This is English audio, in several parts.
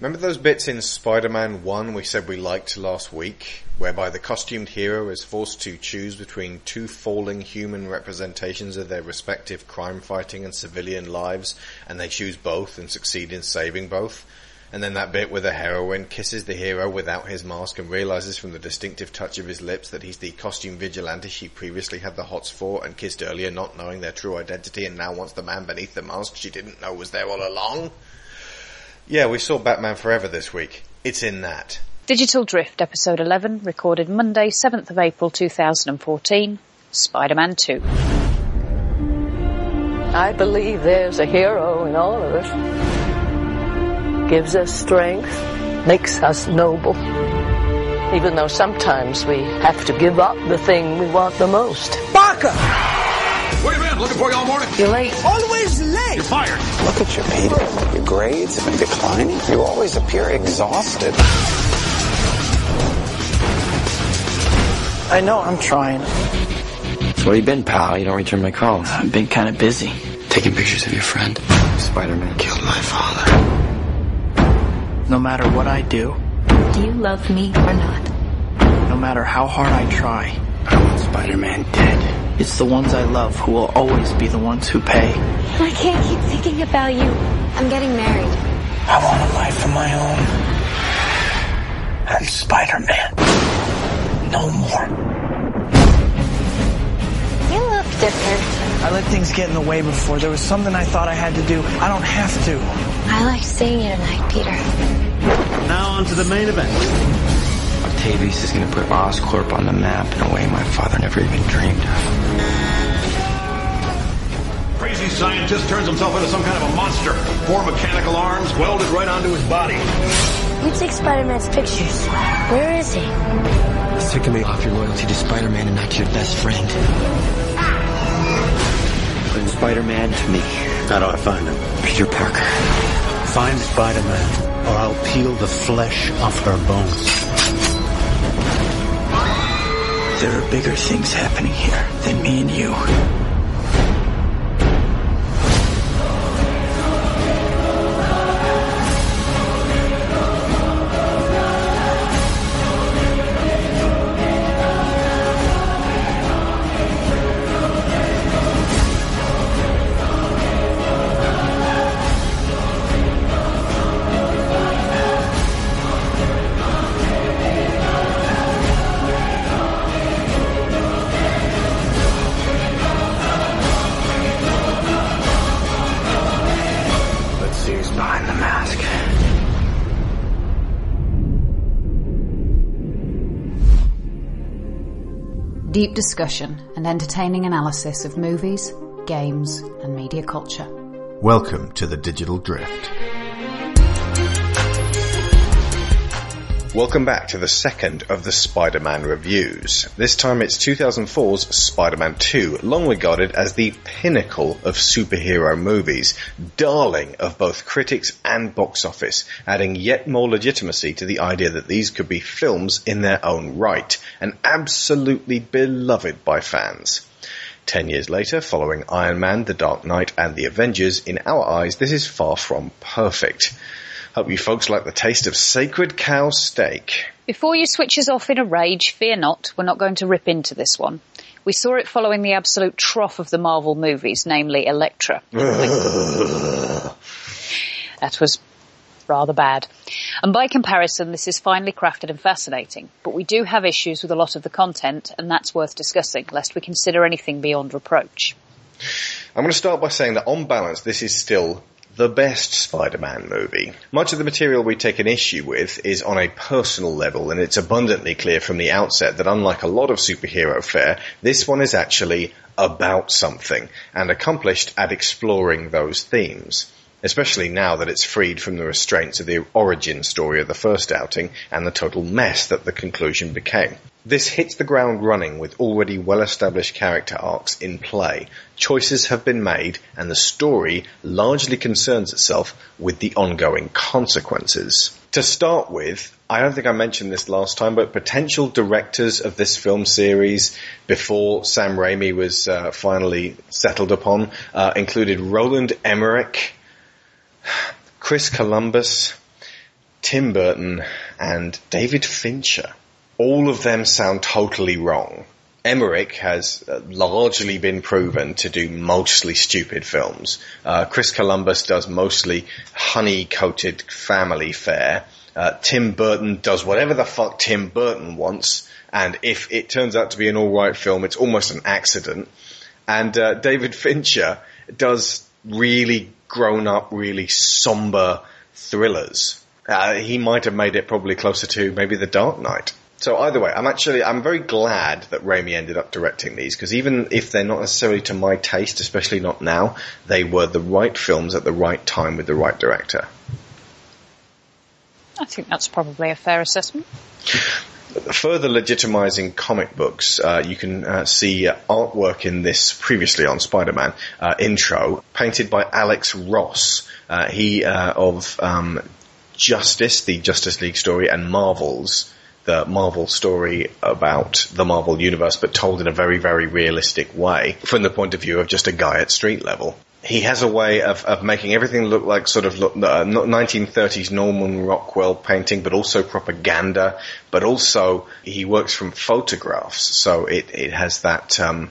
Remember those bits in Spider-Man 1 we said we liked last week, whereby the costumed hero is forced to choose between two falling human representations of their respective crime fighting and civilian lives, and they choose both and succeed in saving both? And then that bit where the heroine kisses the hero without his mask and realizes from the distinctive touch of his lips that he's the costume vigilante she previously had the hots for and kissed earlier not knowing their true identity and now wants the man beneath the mask she didn't know was there all along? Yeah, we saw Batman Forever this week. It's in that. Digital Drift, episode 11, recorded Monday, 7th of April 2014, Spider-Man 2. I believe there's a hero in all of us. Gives us strength, makes us noble. Even though sometimes we have to give up the thing we want the most. Parker! Where you been? Looking for you all morning. You're late. Always late! You're fired. Look at you, Peter. Your grades have been declining. You always appear exhausted. I know I'm trying. So where you been, pal? You don't return my calls. I've been kind of busy. Taking pictures of your friend. Spider-Man. Killed my father. No matter what I do, Do you love me or not? no matter how hard I try, I want Spider-Man dead. It's the ones I love who will always be the ones who pay. I can't keep thinking about you. I'm getting married. I want a life of my own. And Spider-Man. No more. You look different. I let things get in the way before. There was something I thought I had to do. I don't have to. I like seeing you tonight, Peter. Now on to the main event. Octavius is going to put Oscorp on the map in a way my father never even dreamed of. Crazy scientist turns himself into some kind of a monster. Four mechanical arms welded right onto his body. You take Spider-Man's pictures. Where is he? It's ticking me off your loyalty to Spider-Man and not to your best friend. Bring Spider-Man to me. How do I find him? Peter Parker. Find Spider-Man, or I'll peel the flesh off her bones. There are bigger things happening here than me and you. Deep discussion and entertaining analysis of movies, games, and media culture. Welcome to the Digital Drift. Welcome back to the second of the Spider-Man reviews. This time it's 2004's Spider-Man 2, long regarded as the pinnacle of superhero movies, darling of both critics and box office, adding yet more legitimacy to the idea that these could be films in their own right, and absolutely beloved by fans. Ten years later, following Iron Man, The Dark Knight, and The Avengers, in our eyes, this is far from perfect. Hope you folks like the taste of sacred cow steak. Before you switch us off in a rage, fear not, we're not going to rip into this one. We saw it following the absolute trough of the Marvel movies, namely Elektra. that was rather bad. And by comparison, this is finely crafted and fascinating. But we do have issues with a lot of the content, and that's worth discussing, lest we consider anything beyond reproach. I'm going to start by saying that on balance, this is still the best Spider-Man movie. Much of the material we take an issue with is on a personal level, and it's abundantly clear from the outset that unlike a lot of superhero fare, this one is actually about something, and accomplished at exploring those themes. Especially now that it's freed from the restraints of the origin story of the first outing and the total mess that the conclusion became. This hits the ground running with already well established character arcs in play. Choices have been made and the story largely concerns itself with the ongoing consequences. To start with, I don't think I mentioned this last time, but potential directors of this film series before Sam Raimi was uh, finally settled upon uh, included Roland Emmerich, Chris Columbus, Tim Burton, and David Fincher. All of them sound totally wrong. Emmerich has uh, largely been proven to do mostly stupid films. Uh, Chris Columbus does mostly honey-coated family fare. Uh, Tim Burton does whatever the fuck Tim Burton wants, and if it turns out to be an alright film, it's almost an accident. And uh, David Fincher does really grown up, really somber thrillers. Uh, he might have made it probably closer to maybe The Dark Knight. So either way, I'm actually, I'm very glad that Raimi ended up directing these because even if they're not necessarily to my taste, especially not now, they were the right films at the right time with the right director. I think that's probably a fair assessment. Further legitimizing comic books, uh, you can uh, see artwork in this previously on Spider-Man uh, intro, painted by Alex Ross. Uh, he uh, of um, Justice, the Justice League story, and Marvels, the Marvel story about the Marvel universe, but told in a very, very realistic way from the point of view of just a guy at street level he has a way of, of making everything look like sort of look, uh, 1930s Norman Rockwell painting, but also propaganda. But also he works from photographs, so it it has that um,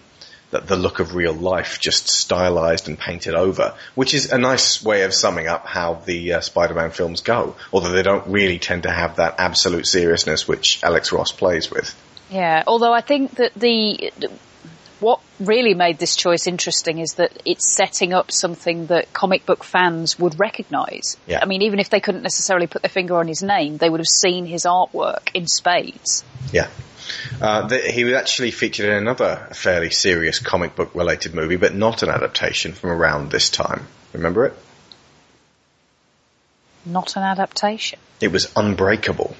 that the look of real life, just stylized and painted over, which is a nice way of summing up how the uh, Spider-Man films go. Although they don't really tend to have that absolute seriousness which Alex Ross plays with. Yeah, although I think that the what really made this choice interesting is that it's setting up something that comic book fans would recognise. Yeah. I mean, even if they couldn't necessarily put their finger on his name, they would have seen his artwork in spades. Yeah. Uh, the, he was actually featured in another fairly serious comic book related movie, but not an adaptation from around this time. Remember it? Not an adaptation. It was Unbreakable.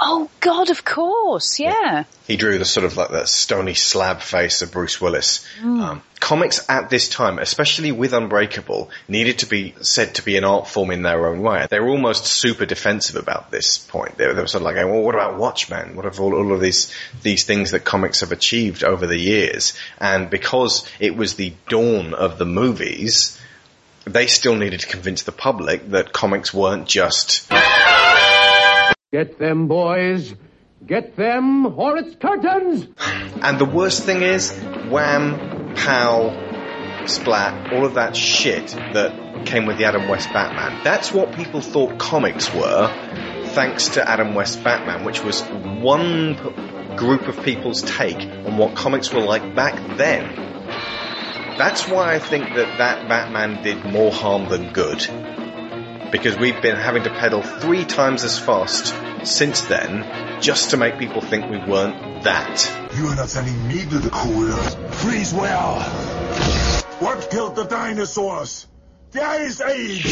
Oh God, of course, yeah. He drew the sort of like that stony slab face of Bruce Willis. Um, comics at this time, especially with Unbreakable, needed to be said to be an art form in their own way. They were almost super defensive about this point. They, were- they were sort of like, going, well, what about Watchmen? What of all, all of these these things that comics have achieved over the years? And because it was the dawn of the movies, they still needed to convince the public that comics weren't just Get them, boys. Get them, or it's curtains! And the worst thing is, wham, pow, splat, all of that shit that came with the Adam West Batman. That's what people thought comics were, thanks to Adam West Batman, which was one p- group of people's take on what comics were like back then. That's why I think that that Batman did more harm than good. Because we've been having to pedal three times as fast since then, just to make people think we weren't that. You are not sending me to the coolers. Freeze well. What killed the dinosaurs? The Ice Age.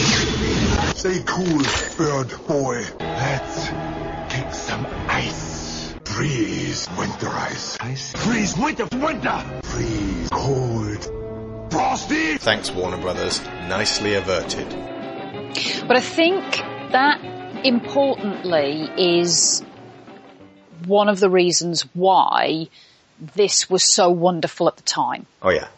Stay cool, bird boy. Let's take some ice. Freeze, winter ice. Ice. Freeze, winter, winter. Freeze, cold. Frosty. Thanks, Warner Brothers. Nicely averted. But I think that importantly is one of the reasons why this was so wonderful at the time. Oh yeah.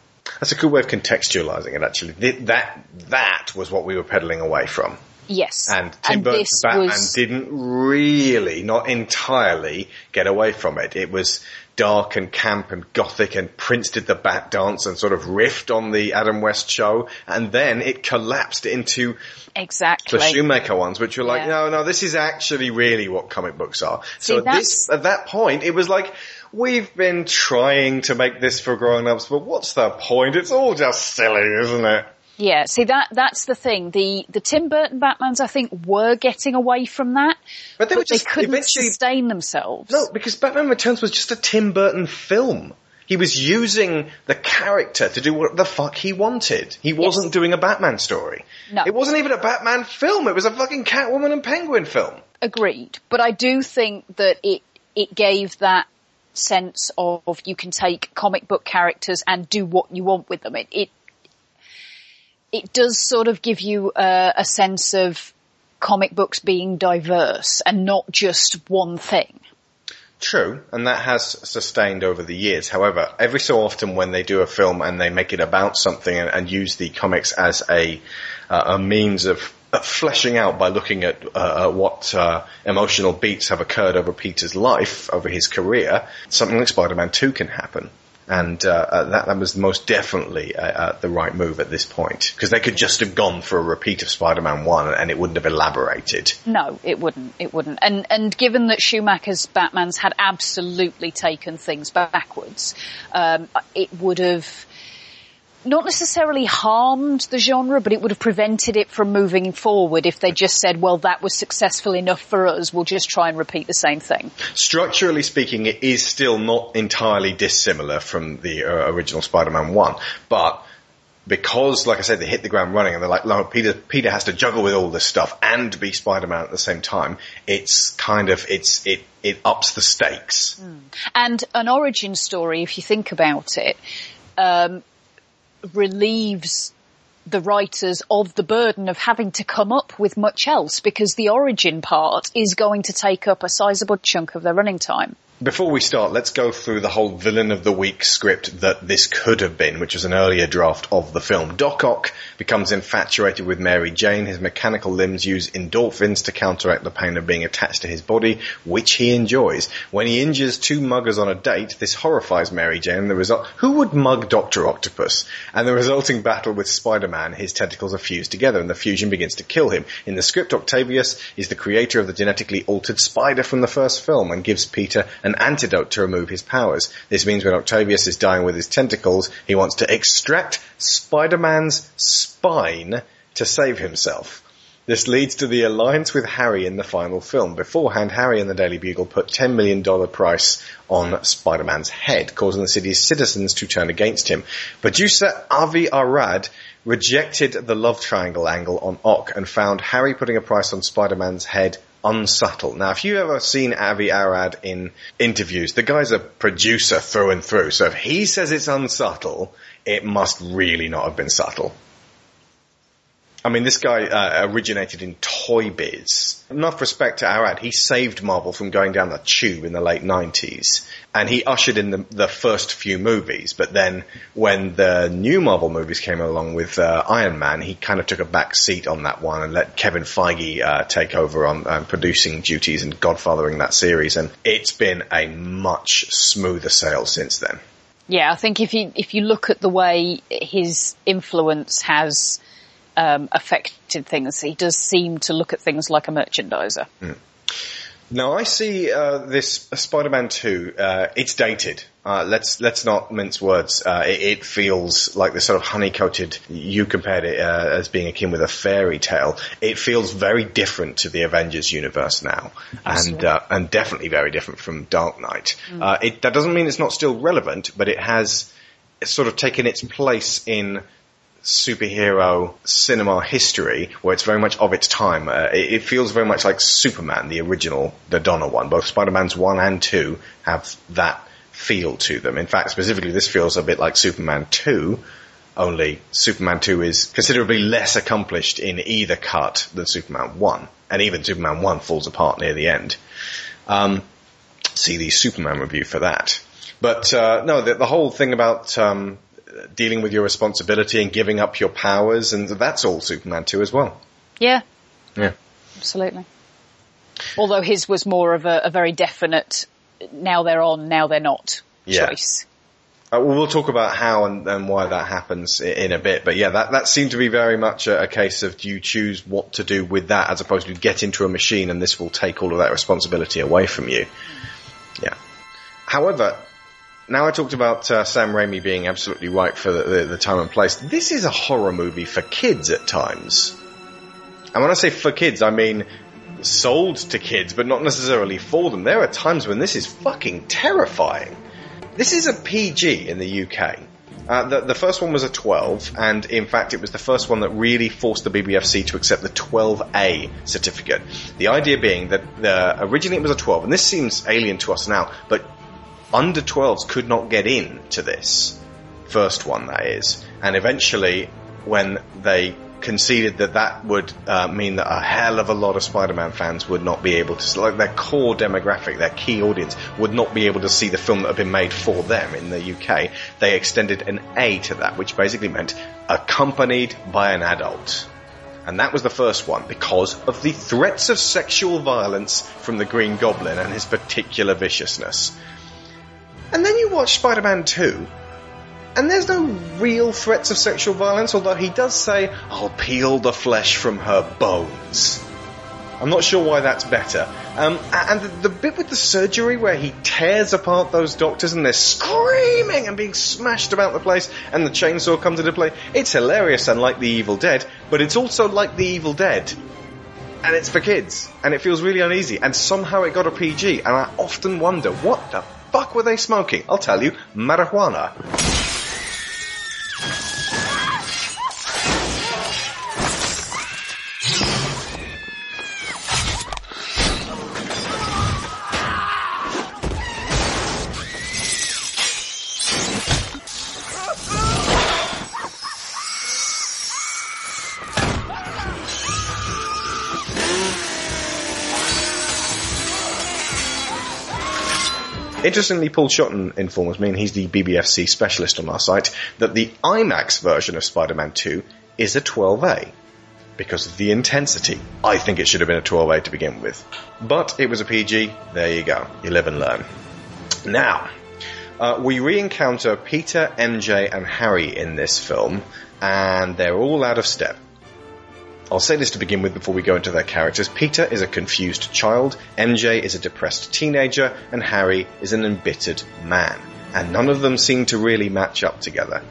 That's a good way of contextualizing it actually. Th- That, that was what we were pedaling away from. Yes. And Tim Burton's Batman was- didn't really, not entirely, get away from it. It was dark and camp and gothic and Prince did the bat dance and sort of riffed on the Adam West show and then it collapsed into Exactly. the Schumacher ones, which were like, Yeah. no, no, this is actually really what comic books are. See, so at this, at that point, it was like, we've been trying to make this for grown-ups, but what's the point? It's all just silly, isn't it? Yeah, see that that's the thing. The the Tim Burton Batmans I think were getting away from that, but they, were just couldn't eventually- sustain themselves. No, because Batman Returns was just a Tim Burton film. He was using the character to do what the fuck he wanted. He wasn't doing a Batman story. No. It wasn't even a Batman film. It was a fucking Catwoman and Penguin film. Agreed, but I do think that it it gave that sense of you can take comic book characters and do what you want with them. It it, it does sort of give you a, sense of comic books being diverse and not just one thing. True, and that has sustained over the years. However, every so often when they do a film and they make it about something and, and use the comics as a uh, a means of fleshing out by looking at uh, what uh, emotional beats have occurred over Peter's life, over his career, something like Spider-Man 2 can happen. And uh, uh, that, that was most definitely uh, uh, the right move at this point. Because they could just have gone for a repeat of Spider-Man 1 and it wouldn't have elaborated. No, it wouldn't. It wouldn't. And and given that Schumacher's Batman's had absolutely taken things backwards, um, it would have not necessarily harmed the genre, but it would have prevented it from moving forward if they just said, well, that was successful enough for us, we'll just try and repeat the same thing. Structurally speaking, it is still not entirely dissimilar from the uh, original Spider-Man 1, but because, like I said, they hit the ground running and they're like, no, Peter, Peter has to juggle with all this stuff and be Spider-Man at the same time. It's kind of, it's, it, it ups the stakes. And an origin story, if you think about it, um, relieves the writers of the burden of having to come up with much else because the origin part is going to take up a sizable chunk of their running time. Before we start, let's go through the whole villain of the week script that this could have been, which was an earlier draft of the film. Doc Ock becomes infatuated with Mary Jane. His mechanical limbs use endorphins to counteract the pain of being attached to his body, which he enjoys. When he injures two muggers on a date, this horrifies Mary Jane. The result, who would mug Doctor Octopus? And the resulting battle with Spider-Man, his tentacles are fused together, and the fusion begins to kill him. In the script, Octavius is the creator of the genetically altered spider from the first film, and gives Peter an antidote to remove his powers. This means when Octavius is dying with his tentacles, he wants to extract Spider-Man's spine to save himself. This leads to the alliance with Harry in the final film. Beforehand, Harry and the Daily Bugle put $10 million price on Spider-Man's head, causing the city's citizens to turn against him. Producer Avi Arad rejected the love triangle angle on Ock and found Harry putting a price on Spider-Man's head unsubtle. Now, if you've ever seen Avi Arad in interviews, the guy's a producer through and through, so if he says it's unsubtle, it must really not have been subtle. I mean, this guy uh, originated in Toy Biz. Enough respect to Arad, he saved Marvel from going down the tube in the late 90s. And he ushered in the, the first few movies. But then when the new Marvel movies came along with uh, Iron Man, he kind of took a back seat on that one and let Kevin Feige uh, take over on um, producing duties and godfathering that series. And it's been a much smoother sail since then. Yeah, I think if you if you look at the way his influence has um, affected things, he does seem to look at things like a merchandiser. Mm. Now I see uh, this Spider-Man 2. Uh, it's dated. Uh, let's let's not mince words. Uh, it, it, feels like the sort of honey-coated. You compared it uh, as being akin with a fairy tale. It feels very different to the Avengers universe now, and uh, and definitely very different from Dark Knight. Mm. it, that doesn't mean it's not still relevant, but it has sort of taken its place in superhero cinema history where it's very much of its time. Uh, it, it, feels very much like Superman, the original, the Donner one. Both Spider-Man's 1 and 2 have that feel to them. In fact, specifically this feels a bit like Superman 2, only Superman 2 is considerably less accomplished in either cut than Superman 1. And even Superman 1 falls apart near the end. Um, see the Superman review for that. But uh, no, the, the, whole thing about um, dealing with your responsibility and giving up your powers, and that's all Superman 2 as well. Yeah. Yeah. Absolutely. Although his was more of a, a very definite, now they're on, now they're not yeah. choice. Uh, well, we'll talk about how and, and, why that happens in a bit, but yeah, that, that seemed to be very much a, a, case of do you choose what to do with that as opposed to get into a machine and this will take all of that responsibility away from you. Yeah. However, now I talked about uh, Sam Raimi being absolutely right for the, the, the, time and place. This is a horror movie for kids at times. And when I say for kids, I mean sold to kids, but not necessarily for them. There are times when this is fucking terrifying. This is a PG in the UK. Uh, the, the, first one was a 12, and in fact, it was the first one that really forced the BBFC to accept the 12A certificate. The idea being that originally it was a 12, and this seems alien to us now, but under 12s could not get in to this first one, that is. And eventually, when they conceded that that would uh, mean that a hell of a lot of Spider-Man fans would not be able to, like their core demographic, their key audience, would not be able to see the film that had been made for them in the UK. They extended an A to that, which basically meant accompanied by an adult. And that was the first one because of the threats of sexual violence from the Green Goblin and his particular viciousness. And then you watch Spider-Man 2, and there's no real threats of sexual violence, although he does say, I'll peel the flesh from her bones. I'm not sure why that's better. Um, and the, the, bit with the surgery where he tears apart those doctors and they're screaming and being smashed about the place and the chainsaw comes into play, it's hilarious and like The Evil Dead, but it's also like The Evil Dead. And it's for kids. And it feels really uneasy. And somehow it got a PG. And I often wonder, what the fuck were they smoking? I'll tell you, marijuana. Interestingly, Paul Shotton informs me, and he's the BBFC specialist on our site, that the IMAX version of Spider-Man 2 is a 12A because of the intensity. I think it should have been a 12A to begin with. But it was a PG, there you go. You live and learn. Now, uh, we re-encounter Peter, MJ, and Harry in this film, and they're all out of step. I'll say this to begin with before we go into their characters. Peter is a confused child, MJ is a depressed teenager, and Harry is an embittered man. And none of them seem to really match up together.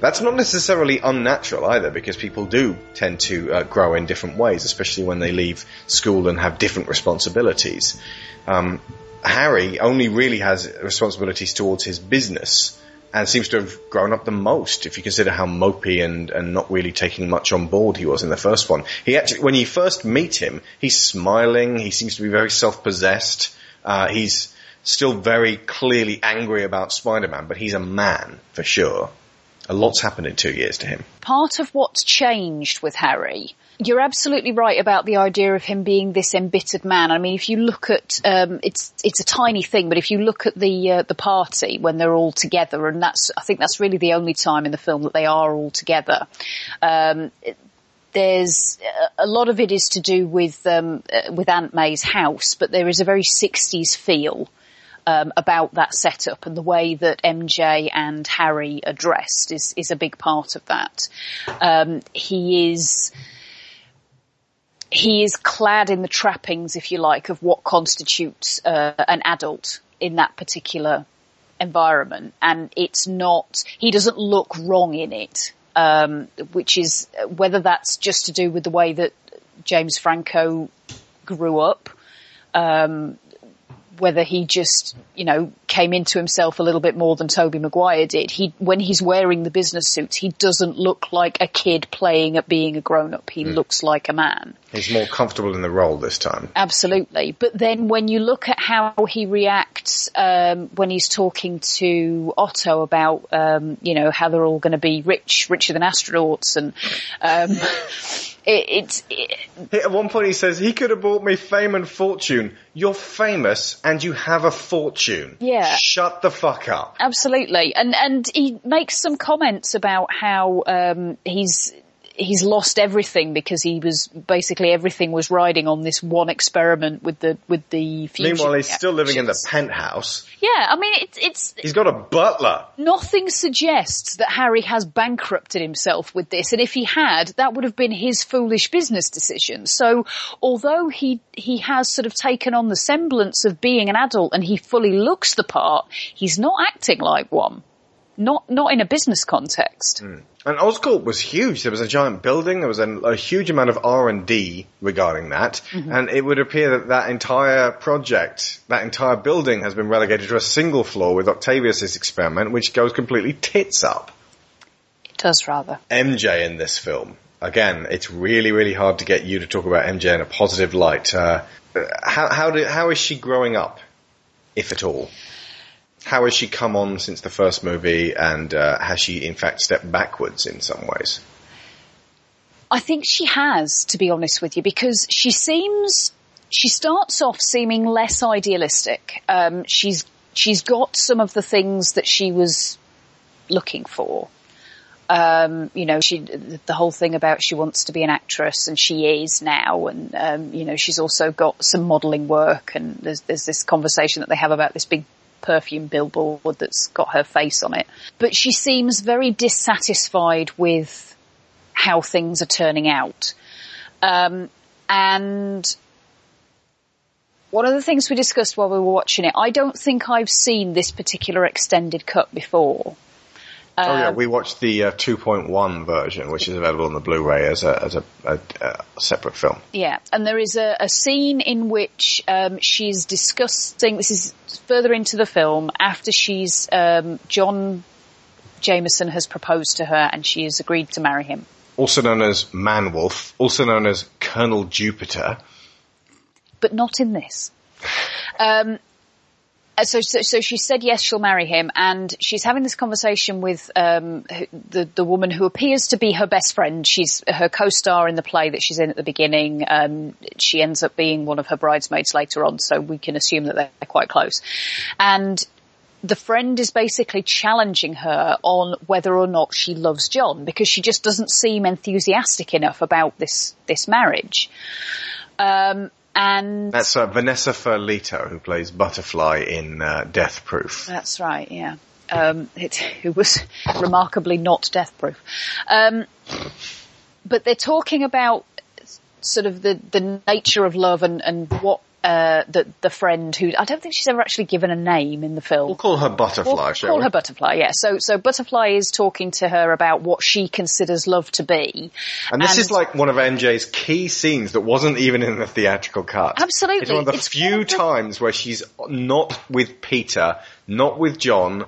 That's not necessarily unnatural either, because people do tend to uh, grow in different ways, especially when they leave school and have different responsibilities. Um, Harry only really has responsibilities towards his business, and seems to have grown up the most if you consider how mopey and, and not really taking much on board he was in the first one. He actually, when you first meet him, he's smiling, he seems to be very self-possessed, uh, he's still very clearly angry about Spider-Man, but he's a man, for sure. A lot's happened in two years to him. Part of what's changed with Harry you're absolutely right about the idea of him being this embittered man. I mean, if you look at um, it's it's a tiny thing, but if you look at the uh, the party when they're all together, and that's I think that's really the only time in the film that they are all together. Um, there's a lot of it is to do with um, uh, with Aunt May's house, but there is a very 60s feel um, about that setup and the way that MJ and Harry are dressed is is a big part of that. Um, he is he is clad in the trappings, if you like, of what constitutes uh, an adult in that particular environment, and it's not. He doesn't look wrong in it, um, which is whether that's just to do with the way that James Franco grew up. Um, whether he just, you know, came into himself a little bit more than Tobey Maguire did. He, when he's wearing the business suits, he doesn't look like a kid playing at being a grown up. He mm. looks like a man. He's more comfortable in the role this time. Absolutely. But then when you look at how he reacts, um, when he's talking to Otto about, um, you know, how they're all going to be rich, richer than astronauts and, um, it, it's. It, At one point, he says he could have bought me fame and fortune. You're famous and you have a fortune. Yeah. Shut the fuck up. Absolutely, and and he makes some comments about how um, he's he's lost everything because he was basically everything was riding on this one experiment with the with the fusion. Meanwhile, he's still living in the penthouse. Yeah, I mean it's it's. He's got a butler. Nothing suggests that Harry has bankrupted himself with this, and if he had, that would have been his foolish business decision. So, although he he has sort of taken on the semblance of being an adult and he fully looks the part, he's not acting like one. Not not in a business context. Mm. And Oscorp was huge. There was a giant building. There was a, a huge amount of R and D regarding that, mm-hmm. and it would appear that that entire project, that entire building, has been relegated to a single floor with Octavius's experiment, which goes completely tits up. It does rather. MJ in this film. Again, it's really, really hard to get you to talk about MJ in a positive light. Uh, how how, do, how is she growing up, if at all? How has she come on since the first movie, and uh, has she in fact stepped backwards in some ways? I think she has, to be honest with you, because she seems she starts off seeming less idealistic. Um, she's she's got some of the things that she was looking for. Um, you know, she, the whole thing about she wants to be an actress and she is now and, um, you know, she's also got some modelling work and there's, there's this conversation that they have about this big perfume billboard that's got her face on it. But she seems very dissatisfied with how things are turning out. Um, and one of the things we discussed while we were watching it, I don't think I've seen this particular extended cut before. Oh yeah, Um, we watched the uh, 2.1 version, which is available on the Blu-ray as a as a, a, a separate film. Yeah, and there is a, a scene in which um, she's discussing. This is further into the film after she's um, John Jameson has proposed to her and she has agreed to marry him. Also known as Manwolf, also known as Colonel Jupiter. but not in this. Um, uh, so, so, so she said yes, she'll marry him, and she's having this conversation with um, the the woman who appears to be her best friend. She's her co-star in the play that she's in at the beginning. Um, she ends up being one of her bridesmaids later on, so we can assume that they're quite close. And the friend is basically challenging her on whether or not she loves John because she just doesn't seem enthusiastic enough about this this marriage. Um, and That's uh, Vanessa Ferlito, who plays Butterfly in uh, Death Proof. That's right, yeah. Um, it, who was remarkably not death proof. Um, but they're talking about sort of the, the nature of love and, and what uh, the the friend who I don't think she's ever actually given a name in the film. We'll call her Butterfly, We'll shall call we? her Butterfly, yeah. So so Butterfly is talking to her about what she considers love to be. And this is like one of MJ's key scenes that wasn't even in the theatrical cut. Absolutely. It's one of the It's few times where she's not with Peter, not with John,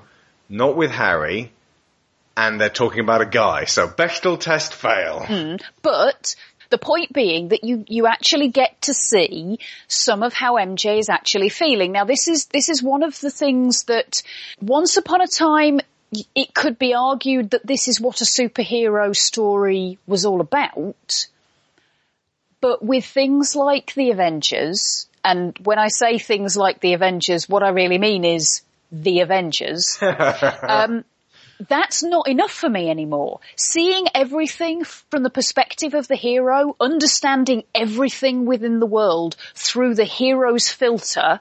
not with Harry, and they're talking about a guy. So Bechdel test fail. Mm. But the point being that you, you actually get to see some of how MJ is actually feeling. Now this is, this is one of the things that once upon a time it could be argued that this is what a superhero story was all about. But with things like the Avengers, and when I say things like the Avengers, what I really mean is the Avengers. um, that's not enough for me anymore. Seeing everything from the perspective of the hero, understanding everything within the world through the hero's filter,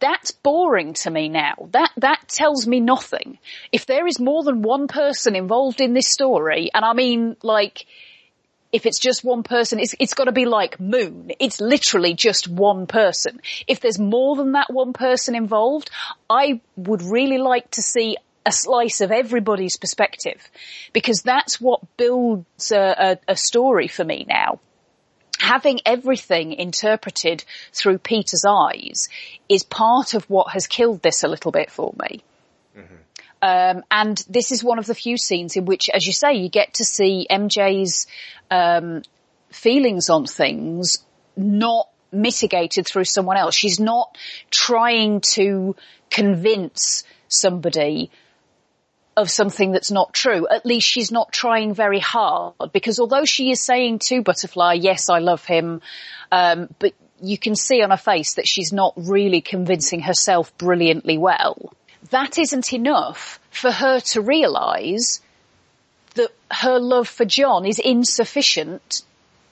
that's boring to me now. That, that tells me nothing. If there is more than one person involved in this story, and I mean like, if it's just one person, it's, it's gotta be like Moon. It's literally just one person. If there's more than that one person involved, I would really like to see a slice of everybody's perspective because that's what builds a, a, a story for me now. Having everything interpreted through Peter's eyes is part of what has killed this a little bit for me. Um, and this is one of the few scenes in which, as you say, you get to see MJ's um, feelings on things not mitigated through someone else. She's not trying to convince somebody of something that's not true. At least she's not trying very hard because although she is saying to Butterfly, yes, I love him, um, but you can see on her face that she's not really convincing herself brilliantly well. That isn't enough for her to realise that her love for John is insufficient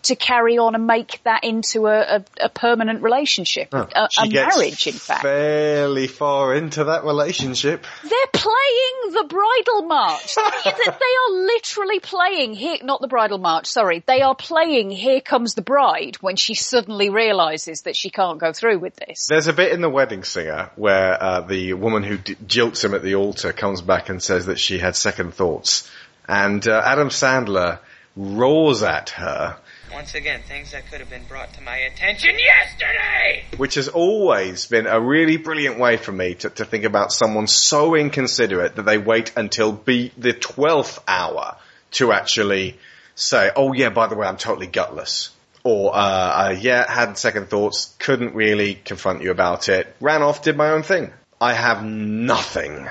to carry on and make that into a, a, a permanent relationship, a, a marriage in fact. fairly far into that relationship. They're playing the bridal march. they are literally playing here, not the bridal march, sorry. They are playing Here Comes the Bride when she suddenly realises that she can't go through with this. There's a bit in The Wedding Singer where uh, the woman who d- jilts him at the altar comes back and says that she had second thoughts. And uh, Adam Sandler roars at her, Once again, things that could have been brought to my attention yesterday! which has always been a really brilliant way for me to, to think about someone so inconsiderate that they wait until be the 12th hour to actually say, oh yeah, by the way, I'm totally gutless. Or, uh, uh, yeah, had second thoughts, couldn't really confront you about it, ran off, did my own thing. I have nothing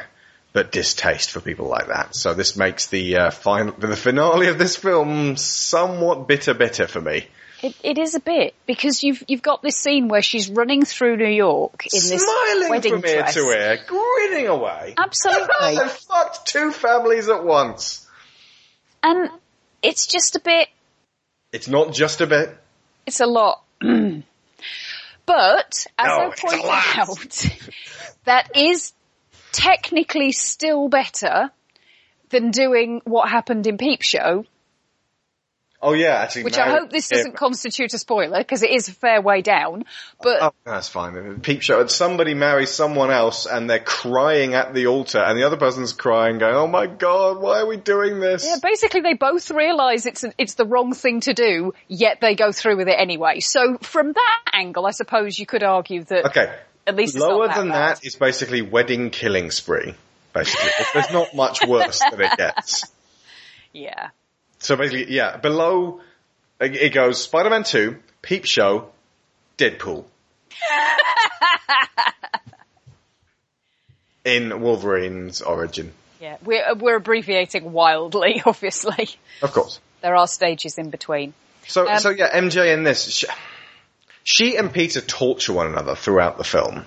but distaste for people like that. So this makes the uh, final, the finale of this film somewhat bitter bitter for me. It, it is a bit because you've you've got this scene where she's running through New York in this Smiling wedding from ear to ear, grinning away. Absolutely. Fucked two families at once. And it's just a bit, It's not just a bit. it's a lot. but, as No, I pointed out, that is technically still better than doing what happened in Peep Show, Oh yeah, actually. which I hope this doesn't constitute a spoiler because it is a fair way down. But Oh, that's fine. Peep show. Somebody marries someone else and they're crying at the altar and the other person's crying going, oh my god, why are we doing this? Yeah, basically they both realise it's it's the wrong thing to do, yet they go through with it anyway. So from that angle, I suppose you could argue that Okay. At least Lower that than bad. that is basically wedding killing spree. Basically. There's not much worse than it gets. Yeah. So basically, yeah, below, it goes Spider-Man 2, Peep Show, Deadpool. In Wolverine's origin. Yeah, we're we're abbreviating wildly, obviously. Of course. There are stages in between. So, Um, so yeah, MJ in this, she, she and Peter torture one another throughout the film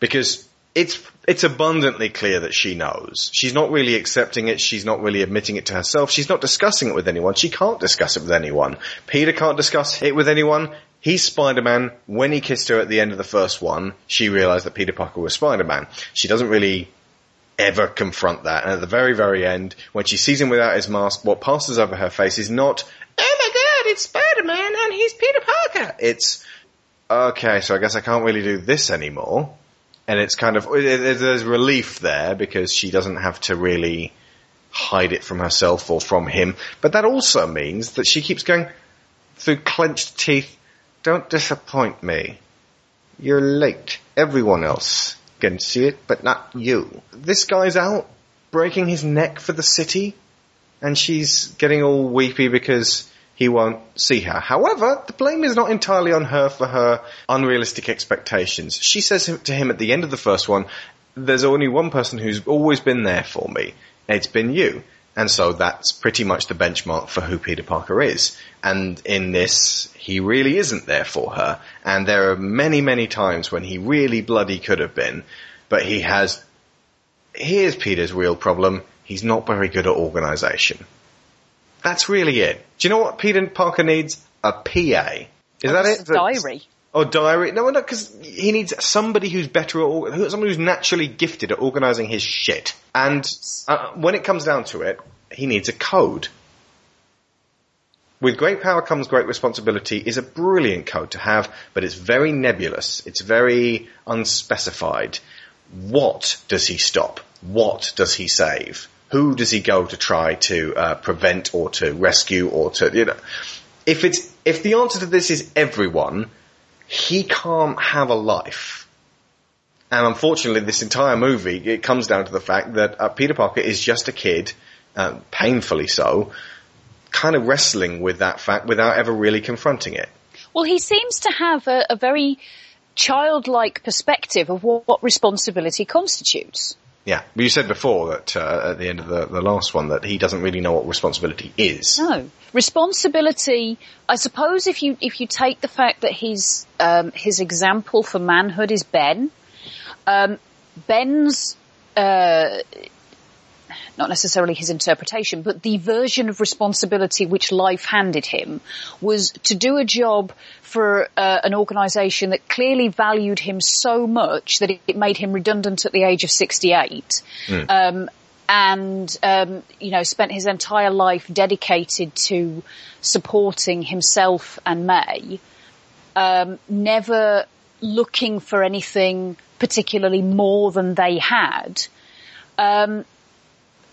because it's it's abundantly clear that she knows. She's not really accepting it. She's not really admitting it to herself. She's not discussing it with anyone. She can't discuss it with anyone. Peter can't discuss it with anyone. He's Spider-Man. When he kissed her at the end of the first one, she realized that Peter Parker was Spider-Man. She doesn't really ever confront that. And at the very, very end, when she sees him without his mask, what passes over her face is not, oh my god, it's Spider-Man and he's Peter Parker. It's, okay, so I guess I can't really do this anymore. And it's kind of, there's relief there because she doesn't have to really hide it from herself or from him. But that also means that she keeps going through clenched teeth, don't disappoint me. You're late. Everyone else can see it, but not you. This guy's out breaking his neck for the city, and she's getting all weepy because he won't see her. However, the blame is not entirely on her for her unrealistic expectations. She says to him at the end of the first one, there's only one person who's always been there for me, it's been you. And so that's pretty much the benchmark for who Peter Parker is. And in this, he really isn't there for her. And there are many, many times when he really bloody could have been, but he has, here's Peter's real problem. He's not very good at organization. That's really it. Do you know what Peter Parker needs? A PA. Is that it? A diary. Oh, diary. No, no, because he needs somebody who's better at, or- somebody who's naturally gifted at organizing his shit. And uh, when it comes down to it, he needs a code. With great power comes great responsibility is a brilliant code to have, but it's very nebulous. It's very unspecified. What does he stop? What does he save? Who does he go to try to uh, prevent or to rescue or to, you know, if it's, if the answer to this is everyone, he can't have a life. And unfortunately, this entire movie, it comes down to the fact that uh, Peter Parker is just a kid, uh, painfully so, kind of wrestling with that fact without ever really confronting it. Well, he seems to have a, a very childlike perspective of what, what responsibility constitutes. Yeah, but you said before that uh, at the end of the, the last one that he doesn't really know what responsibility is. No responsibility. I suppose if you if you take the fact that his um, his example for manhood is Ben, um, Ben's uh, not necessarily his interpretation, but the version of responsibility which life handed him was to do a job for uh, an organisation that clearly valued him so much that it, made him redundant at the age of 68. Um, and um, you know spent his entire life dedicated to supporting himself and May, um, never looking for anything particularly more than they had. Um,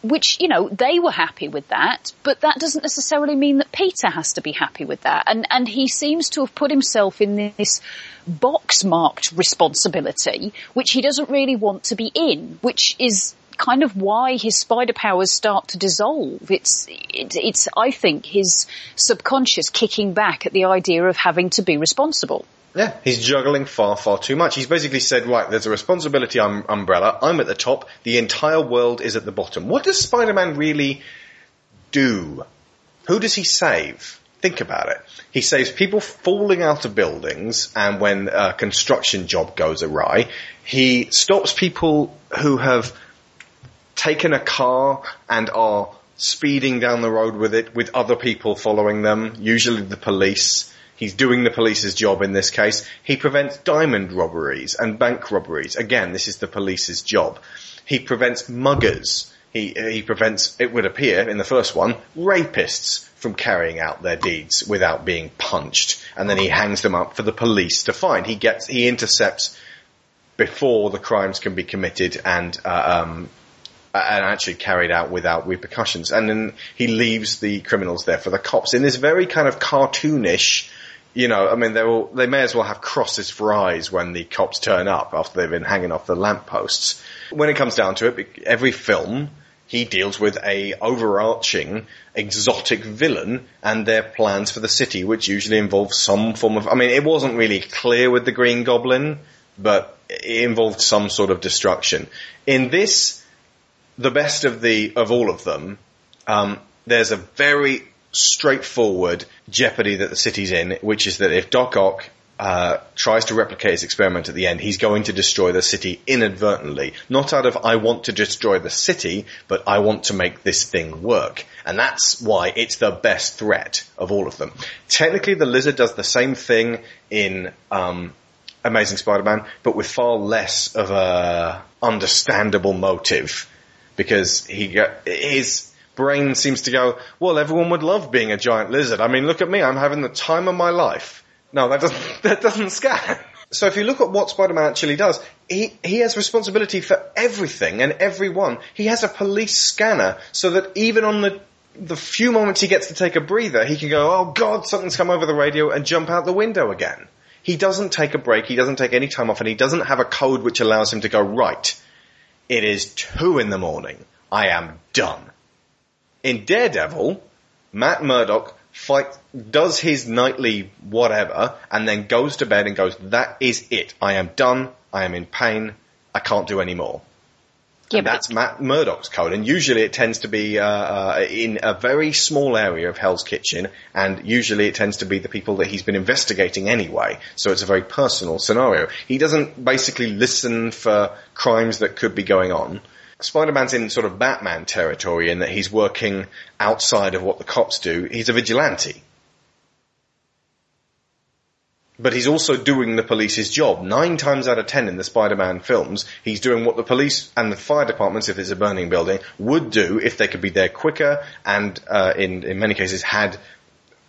which, you know, they were happy with that, but that doesn't necessarily mean that Peter has to be happy with that. And, and he seems to have put himself in this box marked responsibility, which he doesn't really want to be in, which is kind of why his spider powers start to dissolve. It's, it, it's, I think, his subconscious kicking back at the idea of having to be responsible. Yeah, he's juggling far, far too much. He's basically said, right, there's a responsibility um, umbrella. I'm at the top. The entire world is at the bottom. What does Spider-Man really do? Who does he save? Think about it. He saves people falling out of buildings and when a construction job goes awry. He stops people who have taken a car and are speeding down the road with it, with other people following them, usually the police. He's doing the police's job in this case. He prevents diamond robberies and bank robberies. Again, this is the police's job. He prevents muggers. He, he prevents, it would appear in the first one, rapists from carrying out their deeds without being punched. And then he hangs them up for the police to find. He gets, he intercepts before the crimes can be committed and, uh, um, and actually carried out without repercussions. And then he leaves the criminals there for the cops in this very kind of cartoonish, you know, I mean, they all, they may as well have crosses for eyes when the cops turn up after they've been hanging off the lampposts. When it comes down to it, every film, he deals with a overarching exotic villain and their plans for the city, which usually involves some form of, I mean, it wasn't really clear with the Green Goblin, but it involved some sort of destruction. In this, the best of the of all of them, um, there's a very straightforward jeopardy that the city's in, which is that if Doc Ock uh, tries to replicate his experiment at the end, he's going to destroy the city inadvertently. Not out of I want to destroy the city, but I want to make this thing work. And that's why it's the best threat of all of them. Technically, the lizard does the same thing in um, Amazing Spider-Man, but with far less of a understandable motive because he got, his brain seems to go, well, everyone would love being a giant lizard. I mean, look at me, I'm having the time of my life. No, that doesn't, that doesn't scan. So if you look at what Spider-Man actually does, he, he has responsibility for everything and everyone. He has a police scanner so that even on the the few moments he gets to take a breather, he can go, oh god, something's come over the radio and jump out the window again. He doesn't take a break, he doesn't take any time off, and he doesn't have a code which allows him to go, right, it is two in the morning. I am done. In Daredevil, Matt Murdock fight, does his nightly whatever, and then goes to bed and goes, that is it. I am done. I am in pain. I can't do any more. Yeah, and that's Matt Murdock's code, and usually it tends to be uh, uh, in a very small area of Hell's Kitchen, and usually it tends to be the people that he's been investigating anyway. So it's a very personal scenario. He doesn't basically listen for crimes that could be going on. Spider-Man's in sort of Batman territory in that he's working outside of what the cops do. He's a vigilante but he's also doing the police's job. Nine times out of ten in the Spider-Man films, he's doing what the police and the fire departments, if there's a burning building, would do if they could be there quicker and, uh, in, in many cases had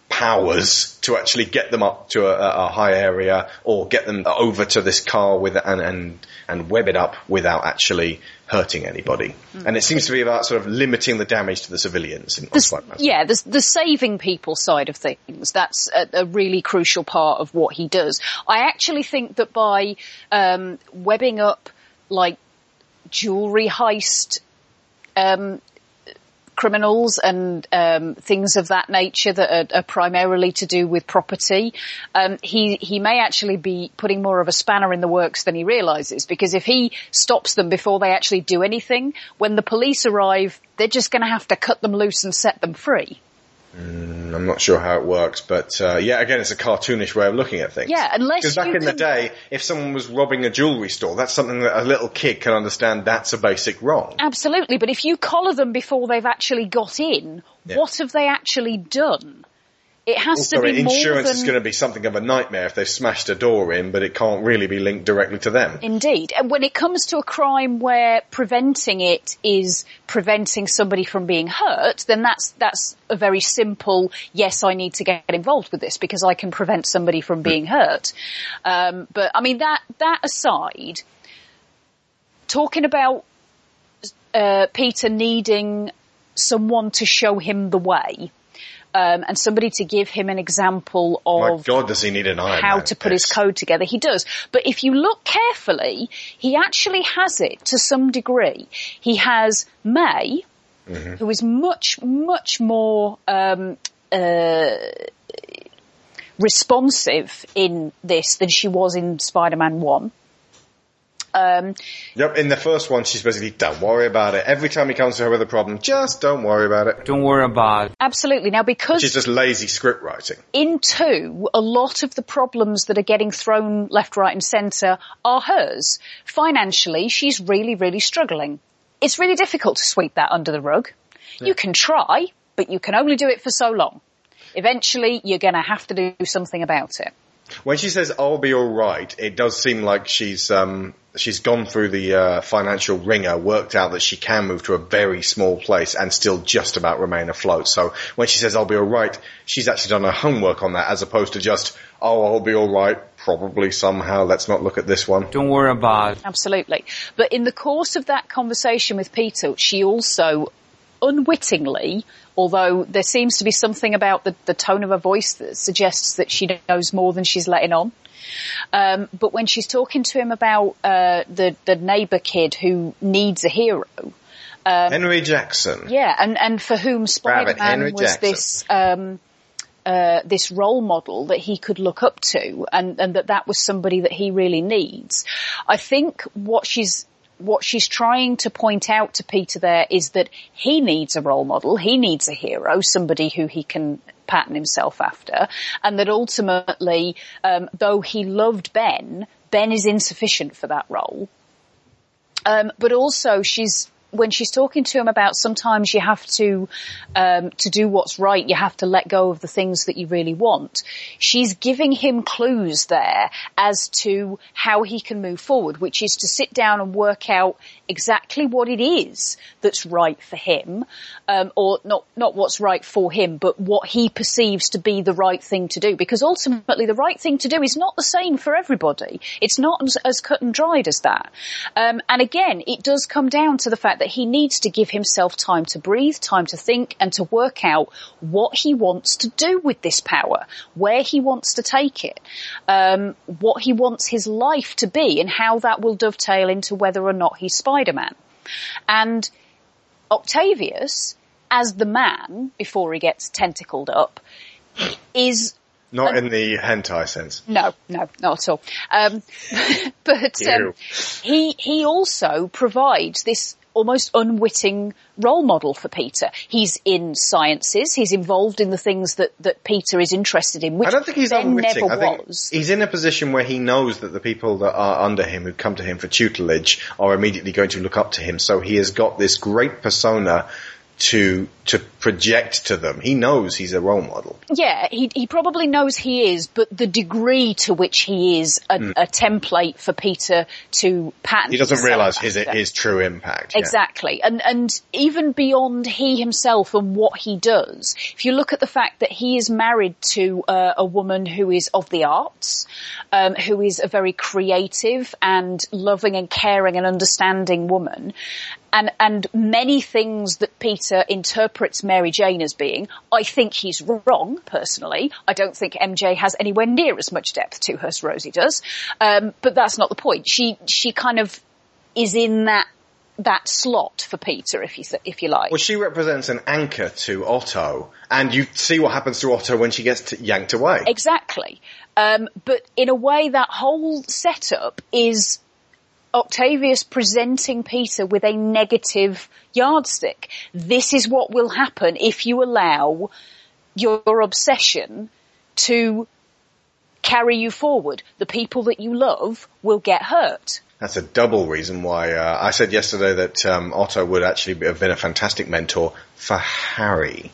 powers to actually get them up to a, a, high area or get them over to this car with and and and web it up without actually hurting anybody. Mm. And it seems to be about sort of limiting the damage to the civilians. In the, yeah, the, the, saving people side of things. That's a, a, really crucial part of what he does. I actually think that by um, webbing up like jewelry heist um, criminals and um, things of that nature that are, are, primarily to do with property, um, he he may actually be putting more of a spanner in the works than he realizes. Because if he stops them before they actually do anything, when the police arrive, they're just going to have to cut them loose and set them free. Mm, I'm not sure how it works, but uh, yeah, again, it's a cartoonish way of looking at things. Yeah, unless because back in can... the day, if someone was robbing a jewelry store, that's something that a little kid can understand. That's a basic wrong. Absolutely, but if you collar them before they've actually got in, yeah. what have they actually done? It has also, to be insurance than... Insurance is going to be something of a nightmare if they've smashed a door in, but it can't really be linked directly to them. Indeed. And when it comes to a crime where preventing it is preventing somebody from being hurt, then that's, that's a very simple, yes, I need to get involved with this because I can prevent somebody from being hurt. Um, but I mean, that, that aside, talking about, uh, Peter needing someone to show him the way, um, and somebody to give him an example of My God, does he need an Iron how Man to put his code together. He does. But if you look carefully, he actually has it to some degree. He has May, mm-hmm. who is much, much more um, uh, responsive in this than she was in Spider-Man 1. Um, yep, in the first one, she's basically, don't worry about it. Every time he comes to her with a problem, just don't worry about it. Don't worry about it. Absolutely. Now, because she's just lazy script writing. In two, a lot of the problems that are getting thrown left, right, and centre are hers. Financially, she's really, really struggling. It's really difficult to sweep that under the rug. You can try, but you can only do it for so long. Eventually, you're going to have to do something about it. When she says "I'll be all right," it does seem like she's um, she's gone through the uh, financial ringer, worked out that she can move to a very small place and still just about remain afloat. So when she says "I'll be all right," she's actually done her homework on that, as opposed to just "Oh, I'll be all right, probably somehow." Let's not look at this one. Don't worry about it. Absolutely. But in the course of that conversation with Peter, she also unwittingly, although there seems to be something about the, the tone of her voice that suggests that she knows more than she's letting on. Um, but when she's talking to him about uh, the the neighbour kid who needs a hero, um, Henry Jackson. yeah, and and for whom Spider-Man was Jackson. this um, uh, this role model that he could look up to, and and that that was somebody that he really needs. I think what she's what she's trying to point out to Peter there is that he needs a role model, he needs a hero, somebody who he can pattern himself after, and that ultimately, um, though he loved Ben, Ben is insufficient for that role. Um, but also she's when she's talking to him about sometimes you have to um, to do what's right, you have to let go of the things that you really want. She's giving him clues there as to how he can move forward, which is to sit down and work out exactly what it is that's right for him, um, or not not what's right for him, but what he perceives to be the right thing to do. Because ultimately, the right thing to do is not the same for everybody. It's not as, as cut and dried as that. Um, and again, it does come down to the fact that he needs to give himself time to breathe, time to think, and to work out what he wants to do with this power, where he wants to take it, um, what he wants his life to be, and how that will dovetail into whether or not he's Spider-Man. And Octavius, as the man, before he gets tentacled up, is Not in the hentai sense. no, no, not at all. Um, but um, he he also provides this almost unwitting role model for Peter. He's in sciences. He's involved in the things that that Peter is interested in, which I don't think he's unwitting. never I think was. he's in a position where he knows that the people that are under him who come to him for tutelage are immediately going to look up to him. So he has got this great persona to to project to them. He knows he's a role model. Yeah, he he probably knows he is, but the degree to which he is a, a template for Peter to pattern. He doesn't realise his his true impact. yeah. Exactly. And, and even beyond he himself and what he does, if you look at the fact that he is married to uh, a woman who is of the arts, um, who is a very creative and loving and caring and understanding woman, and, and many things that Peter interprets Mary Jane as being, I think he's wrong, personally. I don't think MJ has anywhere near as much depth to her as Rosie does. Um, but that's not the point. She, she kind of is in that that slot for Peter, if you if you like. Well, she represents an anchor to Otto, and you see what happens to Otto when she gets t- yanked away. Exactly. Um, but in a way, that whole setup is Octavius presenting Peter with a negative yardstick. This is what will happen if you allow your obsession to carry you forward. The people that you love will get hurt. That's a double reason why uh, I said yesterday that um, Otto would actually have been a fantastic mentor for Harry.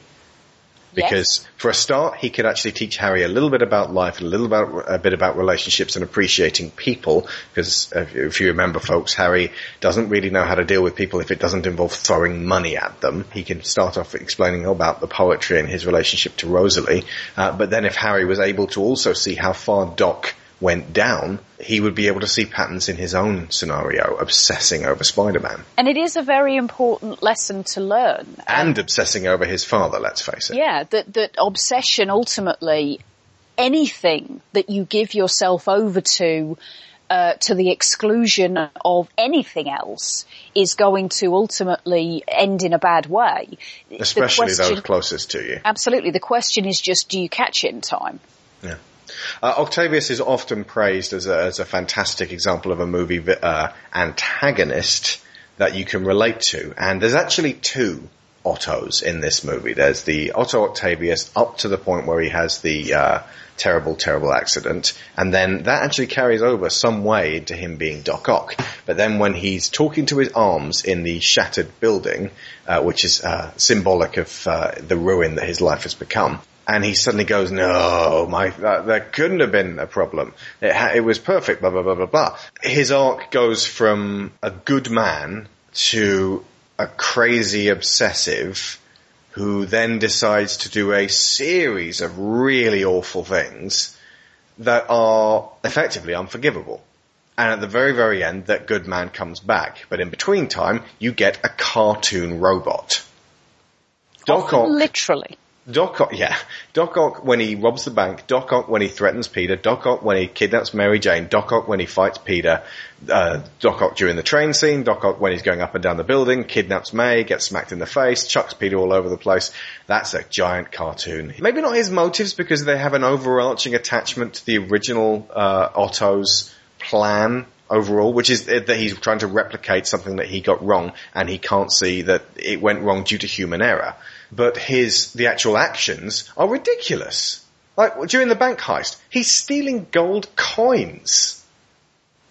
Because for a start, he could actually teach Harry a little bit about life, a little about a bit about relationships and appreciating people. Because if, if you remember, folks, Harry doesn't really know how to deal with people if it doesn't involve throwing money at them. He can start off explaining about the poetry and his relationship to Rosalie, uh, but then if Harry was able to also see how far Doc went down, he would be able to see patterns in his own scenario, obsessing over Spider-Man And it is a very important lesson to learn. and obsessing over his father. Let's face it. Yeah, that, that obsession ultimately, anything that you give yourself over to, uh, to the exclusion of anything else is going to ultimately end in a bad way. Especially question- those closest to you. Absolutely. The question is just, do you catch it in time? Yeah. Uh, Octavius is often praised as a, as a fantastic example of a movie vi- uh, antagonist that you can relate to, and there's actually two Ottos in this movie. There's the Otto Octavius up to the point where he has the uh, terrible, terrible accident, and then that actually carries over some way into him being Doc Ock. But then when he's talking to his arms in the shattered building, uh, which is uh, symbolic of uh, the ruin that his life has become, and he suddenly goes, "No, my that, that couldn't have been a problem. It, ha- it was perfect." Blah blah blah blah blah. His arc goes from a good man to a crazy obsessive who then decides to do a series of really awful things that are effectively unforgivable. And at the very, very end, that good man comes back. But in between time, you get a cartoon robot. Doc Ock, Literally. Doc Ock, yeah. Doc Ock when he robs the bank, Doc Ock when he threatens Peter, Doc Ock when he kidnaps Mary Jane, Doc Ock when he fights Peter, uh, Doc Ock during the train scene, Doc Ock when he's going up and down the building, kidnaps May, gets smacked in the face, chucks Peter all over the place. That's a giant cartoon. Maybe not his motives because they have an overarching attachment to the original, uh, Otto's plan overall, which is that he's trying to replicate something that he got wrong and he can't see that it went wrong due to human error. But his, the actual actions are ridiculous. Like during the bank heist, he's stealing gold coins.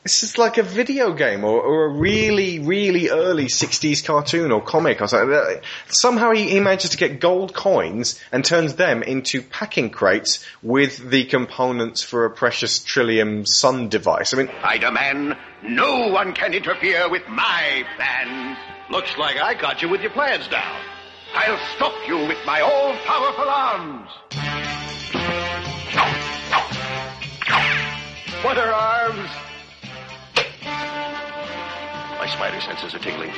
This is like a video game or, or a really, really early 60s cartoon or comic or something. Somehow he, he manages to get gold coins and turns them into packing crates with the components for a precious tritium sun device. I mean, Spider-Man, no one can interfere with my plans. Looks like I got you with your plans down. I'll stop you with my all-powerful arms. What are arms? My spider senses are tingling.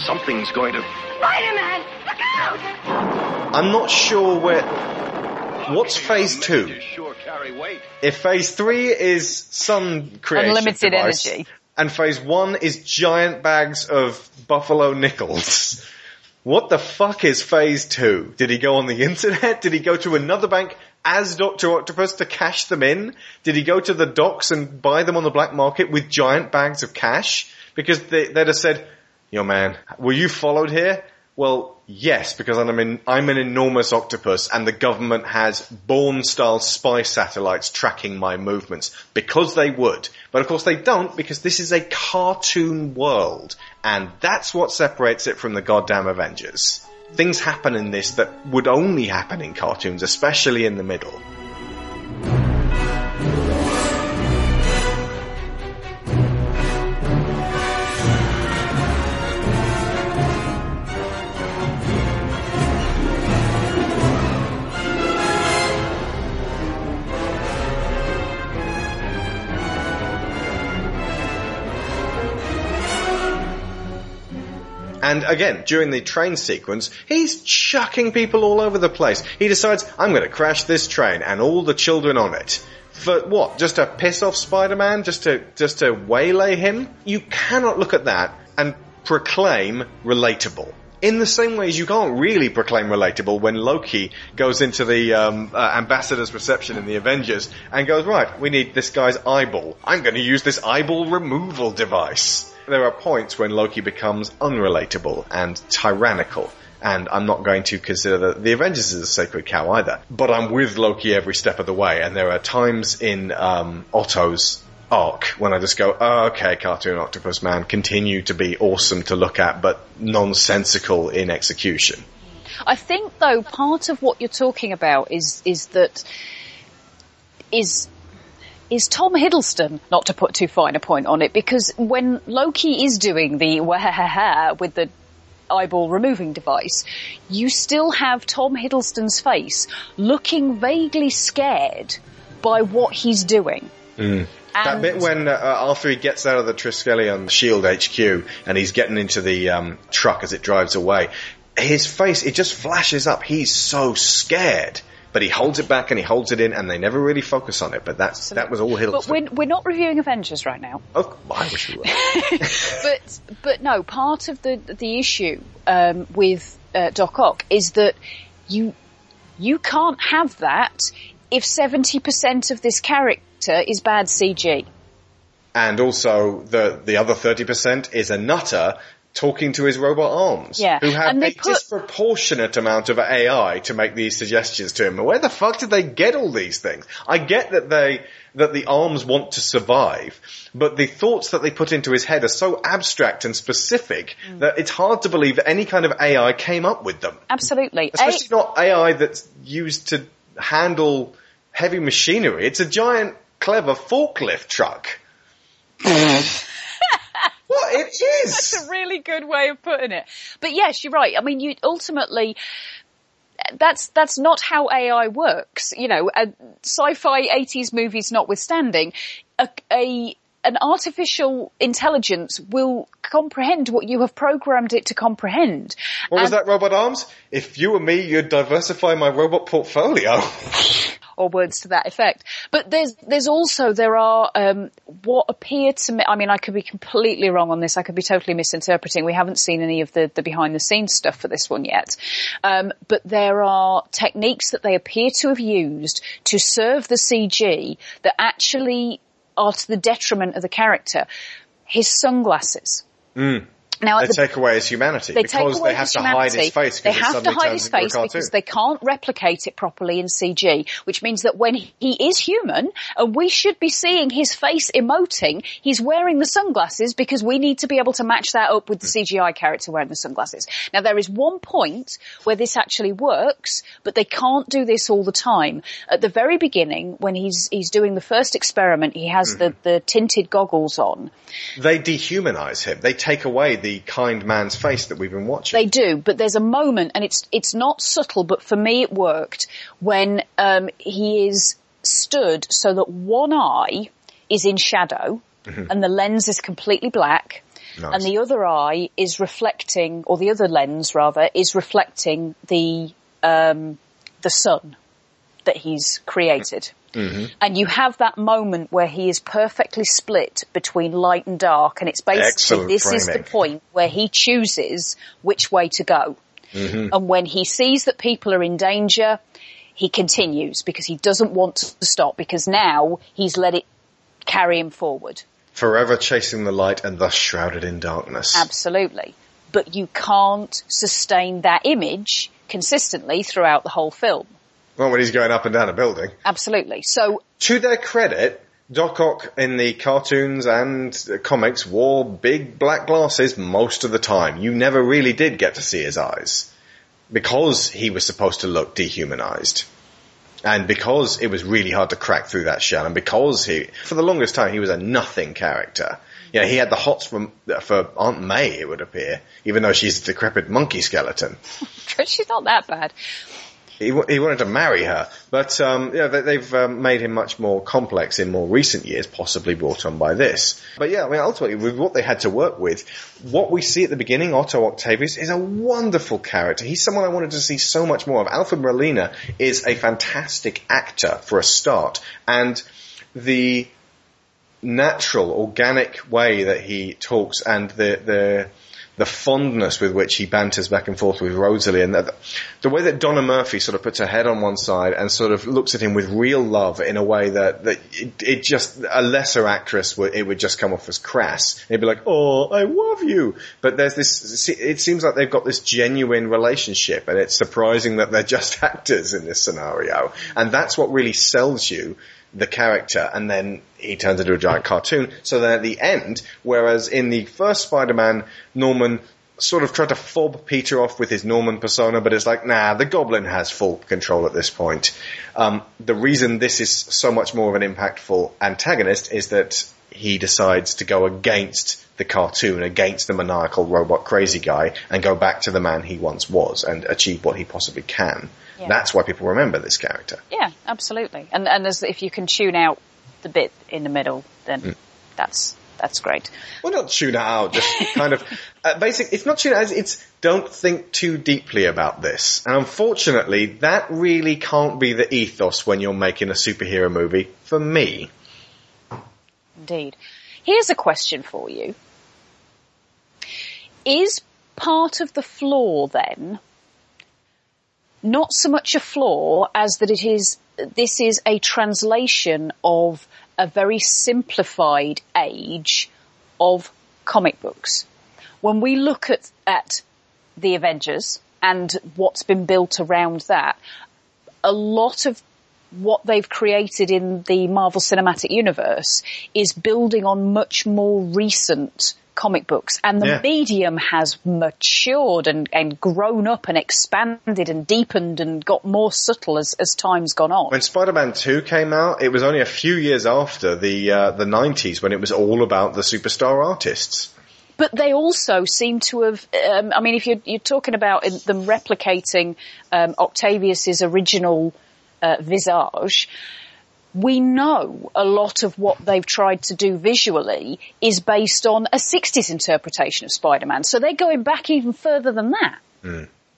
Something's going to. Spider-Man, look out! I'm not sure where, what's phase two? Sure carry weight. If phase three is sun creation Unlimited device, energy. and phase one is giant bags of buffalo nickels, what the fuck is phase two? Did he go on the internet? Did he go to another bank as Dr. Octopus to cash them in? Did he go to the docks and buy them on the black market with giant bags of cash? Because they, they'd have said, yo man, were you followed here? Well, yes, because I'm an, I'm an enormous octopus and the government has Bourne style spy satellites tracking my movements. Because they would. But of course they don't because this is a cartoon world. And that's what separates it from the goddamn Avengers. Things happen in this that would only happen in cartoons, especially in the middle. And again, during the train sequence, he's chucking people all over the place. He decides, I'm going to crash this train and all the children on it. For what? Just to piss off Spider-Man? Just to, just to waylay him? You cannot look at that and proclaim relatable. In the same way as you can't really proclaim relatable when Loki goes into the um, uh, ambassador's reception in the Avengers and goes, right, we need this guy's eyeball. I'm going to use this eyeball removal device. There are points when Loki becomes unrelatable and tyrannical. And I'm not going to consider that the Avengers is a sacred cow either. But I'm with Loki every step of the way. And there are times in um, Otto's arc when I just go, oh, okay, Cartoon Octopus Man, continue to be awesome to look at, but nonsensical in execution. I think though part of what you're talking about is is that is is Tom Hiddleston, not to put too fine a point on it, because when Loki is doing the wahaha with the eyeball removing device, you still have Tom Hiddleston's face looking vaguely scared by what he's doing. Mm. That bit when uh, after he gets out of the Triskelion Shield HQ and he's getting into the um, truck as it drives away, his face it just flashes up. He's so scared, but he holds it back and he holds it in, and they never really focus on it. But that's that was all But we're, we're not reviewing Avengers right now. Oh, I wish we were. but but no, part of the the issue um, with uh, Doc Ock is that you you can't have that if seventy percent of this character is bad CG. and also the the other thirty percent is a nutter talking to his robot arms. Yeah, Who have a put- disproportionate amount of AI to make these suggestions to him. Where the fuck did they get all these things? I get that they, that the arms want to survive, but the thoughts that they put into his head are so abstract and specific Mm. that it's hard to believe that any kind of AI came up with them. Absolutely. A- Especially not AI that's used to handle heavy machinery. It's a giant, clever forklift truck. it is? That's a really good way of putting it. But yes, you're right. I mean, you ultimately, that's, that's not how AI works. You know, uh, sci-fi 80s movies notwithstanding, a, a, an artificial intelligence will comprehend what you have programmed it to comprehend. What was that, Robot Arms? If you were me, you'd diversify my robot portfolio. or words to that effect. But there's there's also there are um, what appear to me. I mean, I could be completely wrong on this. I could be totally misinterpreting. We haven't seen any of the the behind the scenes stuff for this one yet. Um, but there are techniques that they appear to have used to serve the CG that actually are to the detriment of the character. His sunglasses. Mm. Now, They the take away his humanity they because they have to hide his face They have to hide his face because they can't replicate it properly in CG, which means that when he is human and we should be seeing his face emoting, he's wearing the sunglasses because we need to be able to match that up with the CGI character wearing the sunglasses. Now there is one point where this actually works, but they can't do this all the time. At the very beginning, when he's he's doing the first experiment, he has the, mm-hmm. the tinted goggles on. They dehumanize him. They take away the kind man's face that we've been watching. They do, but there's a moment, and it's it's not subtle, but for me it worked when um, he is stood so that one eye is in shadow Mhm. and the lens is completely black, Nice. and the other eye is reflecting, or the other lens rather, is reflecting the um, the sun that he's created. Mm-hmm. And you have that moment where he is perfectly split between light and dark, and it's basically Excellent this is the point where he chooses which way to go. Mm-hmm. And when he sees that people are in danger, he continues because he doesn't want to stop because now he's let it carry him forward. Forever chasing the light and thus shrouded in darkness. Absolutely. But you can't sustain that image consistently throughout the whole film. Well, when he's going up and down a building. Absolutely. So To their credit, Doc Ock in the cartoons and comics wore big black glasses most of the time. You never really did get to see his eyes. Because he was supposed to look dehumanized. And because it was really hard to crack through that shell, and because he, for the longest time, he was a nothing character. You know, he had the hots for, for Aunt May, it would appear, even though she's a decrepit monkey skeleton. she's not that bad. He, he wanted to marry her, but um, yeah, they, they've um, made him much more complex in more recent years, possibly brought on by this. But yeah, I mean, ultimately, with what they had to work with, what we see at the beginning, Otto Octavius, is a wonderful character. He's someone I wanted to see so much more of. Alfred Molina is a fantastic actor for a start, and the natural, organic way that he talks and the the the fondness with which he banters back and forth with Rosalie and the, the way that Donna Murphy sort of puts her head on one side and sort of looks at him with real love in a way that, that it, it just, a lesser actress would, it would just come off as crass. It'd be like, oh, I love you. But there's this, it seems like they've got this genuine relationship and it's surprising that they're just actors in this scenario. And that's what really sells you the character and then he turns into a giant cartoon. So then at the end, whereas in the first Spider-Man, Norman sort of tried to fob Peter off with his Norman persona, but it's like, nah, the Goblin has full control at this point. Um, the reason this is so much more of an impactful antagonist is that he decides to go against the cartoon, against the maniacal robot crazy guy, and go back to the man he once was and achieve what he possibly can. Yeah. That's why people remember this character. Yeah, absolutely. And and as, if you can tune out the bit in the middle, then Mm. that's that's great. Well, not tune out, just kind of uh, basic. It's not tune out. It's don't think too deeply about this. And unfortunately, that really can't be the ethos when you're making a superhero movie. For me, Indeed. Here's a question for you. Is part of the flaw then not so much a flaw as that it is, this is a translation of a very simplified age of comic books? when we look at, at the Avengers and what's been built around that, a lot of what they've created in the Marvel Cinematic Universe is building on much more recent comic books and the Yeah. medium has matured and, and grown up and expanded and deepened and got more subtle as, as time's gone on. When Spider-Man 2 came out, it was only a few years after the uh, the 90s when it was all about the superstar artists. But they also seem to have, um, I mean, if you're, you're talking about them replicating um, Octavius's original uh, visage, we know a lot of what they've tried to do visually is based on a 60s interpretation of Spider-Man. So they're going back even further than that.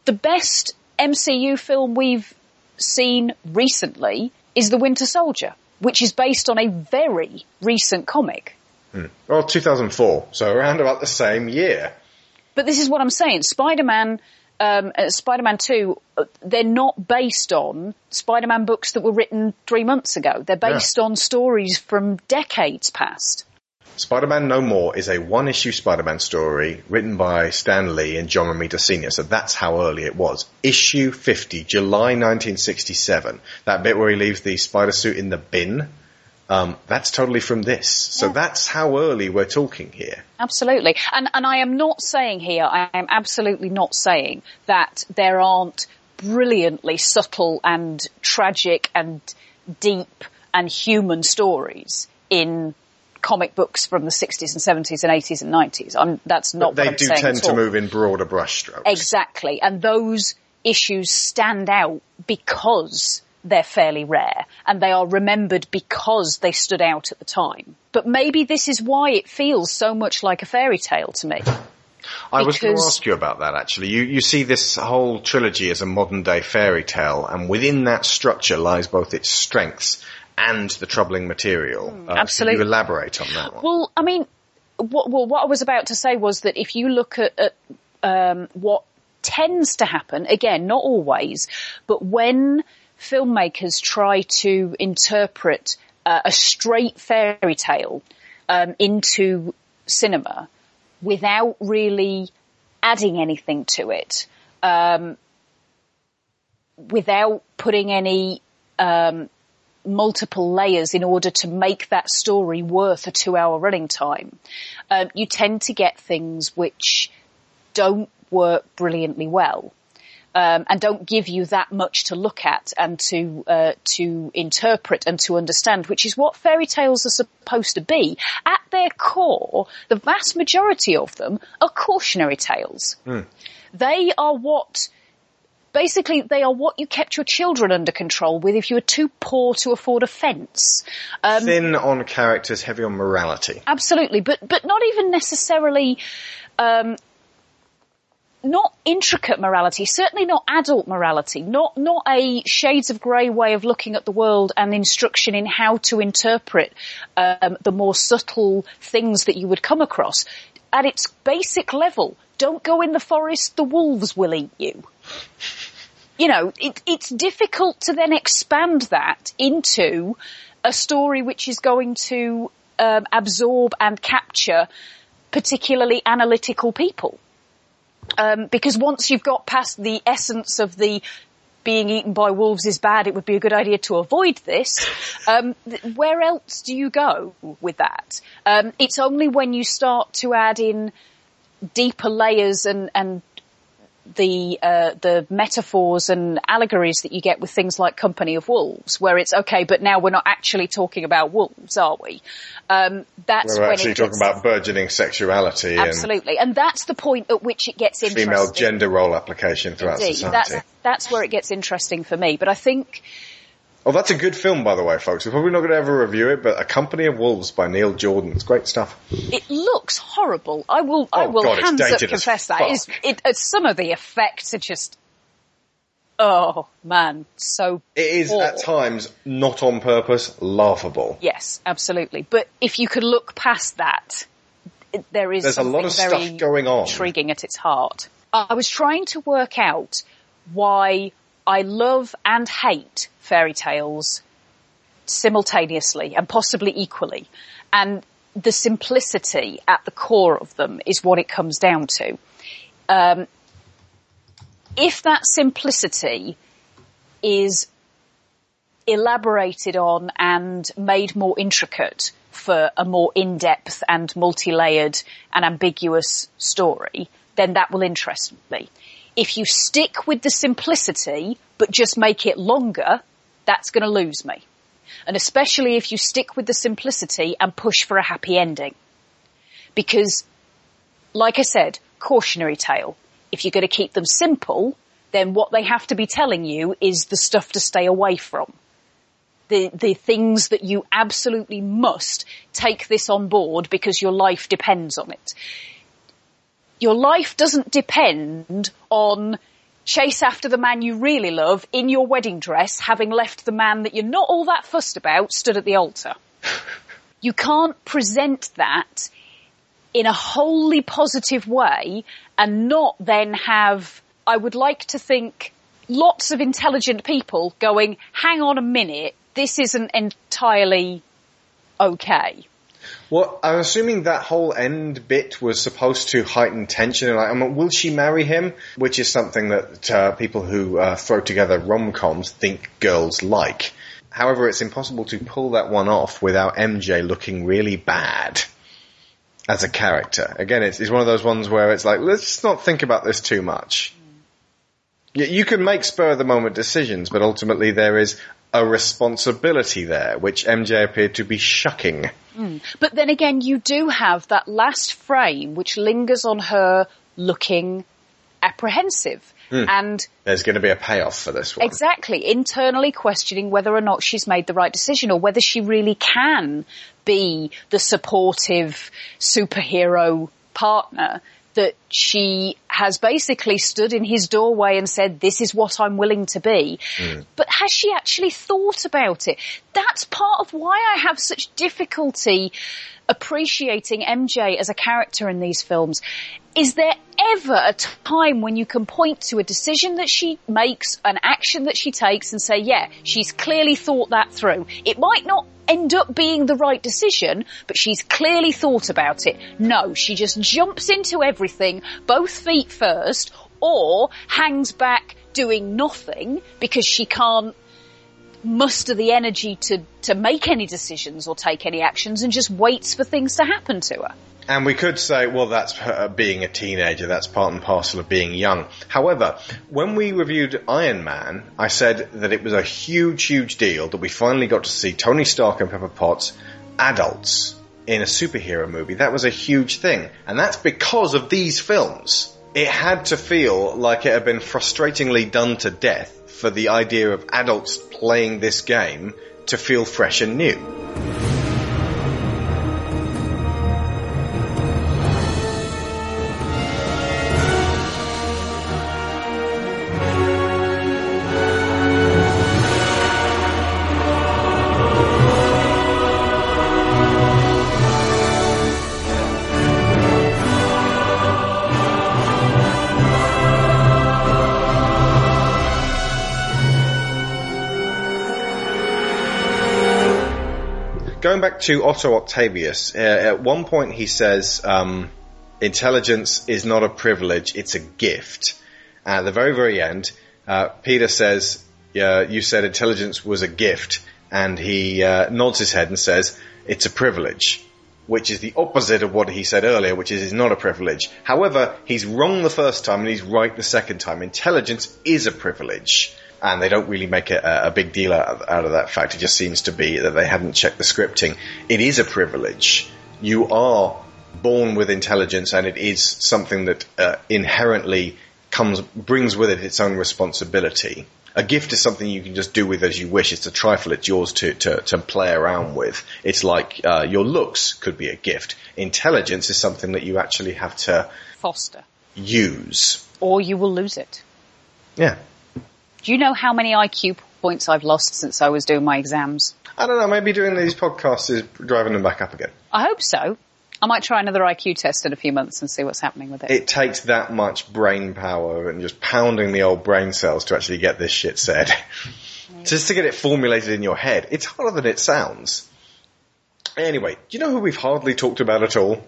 The best MCU film we've seen recently is The Winter Soldier, which is based on a very recent comic. Well, 2004, so around about the same year. But this is what I'm saying. Spider-Man, um, uh, Spider-Man 2, uh, they're not based on Spider-Man books that were written three months ago. They're based on stories from decades past. Spider-Man No More is a one-issue Spider-Man story written by Stan Lee and John Romita Sr., so that's how early it was. Issue 50, July 1967. That bit where he leaves the spider suit in the bin, um, that's totally from this. So that's how early we're talking here. Absolutely. And, and I am not saying here, I am absolutely not saying that there aren't brilliantly subtle and tragic and deep and human stories in comic books from the 60s and 70s and 80s and 90s. I'm, that's not But they do tend to move in broader brushstrokes. Exactly. And those issues stand out because they're fairly rare and they are remembered because they stood out at the time. But maybe this is why it feels so much like a fairy tale to me. I was going to ask you about that actually. You, you see this whole trilogy as a modern day fairy tale and within that structure lies both its strengths and the troubling material. Uh, Hmm, absolutely. Can you elaborate on that one? Well, I mean, what, well, what I was about to say was that if you look at, at um, what tends to happen, again, not always, but when filmmakers try to interpret uh, a straight fairy tale um, into cinema without really adding anything to it, um, without putting any um, multiple layers in order to make that story worth a two hour running time. Um, you tend to get things which don't work brilliantly well. Um, and don't give you that much to look at and to uh, to interpret and to understand, which is what fairy tales are supposed to be. At their core, the vast majority of them are cautionary tales. They are what basically they are what you kept your children under control with if you were too poor to afford a fence. Um, Thin on characters, heavy on morality. Absolutely, but but not even necessarily. Um, not intricate morality, certainly not adult morality, not not a shades of grey way of looking at the world and instruction in how to interpret um, the more subtle things that you would come across. At its basic level, don't go in the forest; the wolves will eat you. You know, it, it's difficult to then expand that into a story which is going to um, absorb and capture particularly analytical people. Um, because once you've got past the essence of the being eaten by wolves is bad, it would be a good idea to avoid this. Um, th- where else do you go with that? Um, it's only when you start to add in deeper layers and, and the uh, the metaphors and allegories that you get with things like Company of Wolves, where it's okay, but now we're not actually talking about wolves, are we? Um, that's where- We're actually talking about burgeoning sexuality absolutely, and that's the point at which it gets and interesting. female gender role application throughout Indeed, society. that's that's where it gets interesting for me. But I think Oh, that's a good film, by the way, folks. We're probably not going to ever review it, but A Company of Wolves by Neil Jordan. It's great stuff. it looks horrible. I will I Oh, will God, hands up confess that. It's- it, uh, some of the effects are just oh man, so It is poor. at times not on purpose, laughable. Yes, absolutely. But if you could look past that, it- there is There's a lot of stuff going on. intriguing at its heart. I was trying to work out why I love and hate fairy tales simultaneously and possibly equally. And the simplicity at the core of them is what it comes down to. Um, if that simplicity is elaborated on and made more intricate for a more in-depth and multi-layered and ambiguous story, then that will interest me. If you stick with the simplicity, but just make it longer, that's going to lose me. And especially if you stick with the simplicity and push for a happy ending. Because, like I said, cautionary tale. If you're going to keep them simple, then what they have to be telling you is the stuff to stay away from. The, the things that you absolutely must take this on board because your life depends on it. Your life doesn't depend on chase after the man you really love in your wedding dress, having left the man that you're not all that fussed about stood at the altar. you can't present that in a wholly positive way and not then have, I would like to think, lots of intelligent people going, hang on a minute, this isn't entirely okay. Well, I'm assuming that whole end bit was supposed to heighten tension. Like, I mean, will she marry him? Which is something that uh, people who uh, throw together rom-coms think girls like. However, it's impossible to pull that one off without MJ looking really bad as a character. Again, it's, it's one of those ones where it's like, let's not think about this too much. You can make spur of the moment decisions, but ultimately there is a responsibility there, which MJ appeared to be shucking. Mm. But then again, you do have that last frame which lingers on her looking apprehensive. Mm. And there's going to be a payoff for this one. Exactly. Internally questioning whether or not she's made the right decision or whether she really can be the supportive superhero partner that she has basically stood in his doorway and said, this is what I'm willing to be. Mm. But has she actually thought about it? That's part of why I have such difficulty appreciating MJ as a character in these films. Is there ever a time when you can point to a decision that she makes, an action that she takes and say, yeah, she's clearly thought that through. It might not end up being the right decision, but she's clearly thought about it. No, she just jumps into everything, both feet first, or hangs back doing nothing because she can't muster the energy to, to make any decisions or take any actions and just waits for things to happen to her. And we could say, well, that's her uh, being a teenager. That's part and parcel of being young. However, when we reviewed Iron Man, I said that it was a huge, huge deal that we finally got to see Tony Stark and Pepper Potts adults in a superhero movie. That was a huge thing. And that's because of these films. It had to feel like it had been frustratingly done to death for the idea of adults playing this game to feel fresh and new. To Otto Octavius, uh, at one point he says, um, intelligence is not a privilege, it's a gift. at the very, very end, uh, Peter says, you said intelligence was a gift, and he uh, nods his head and says, it's a privilege. Which is the opposite of what he said earlier, which is it's not a privilege. However, he's wrong the first time and he's right the second time. Intelligence is a privilege and they don't really make a, a big deal out, out, of that fact. It just seems to be that they haven't checked the scripting. It is a privilege. You are born with intelligence, and it is something that uh, inherently comes brings with it its own responsibility. A gift is something you can just do with as you wish. It's a trifle. It's yours to, to, to play around with. It's like uh, your looks could be a gift. Intelligence is something that you actually have to foster, use, or you will lose it. Yeah. Do you know how many IQ points I've lost since I was doing my exams? I don't know. Maybe doing these podcasts is driving them back up again. I hope so. I might try another IQ test in a few months and see what's happening with it. It takes that much brain power and just pounding the old brain cells to actually get this shit said. just to get it formulated in your head. It's harder than it sounds. Anyway, do you know who we've hardly talked about at all?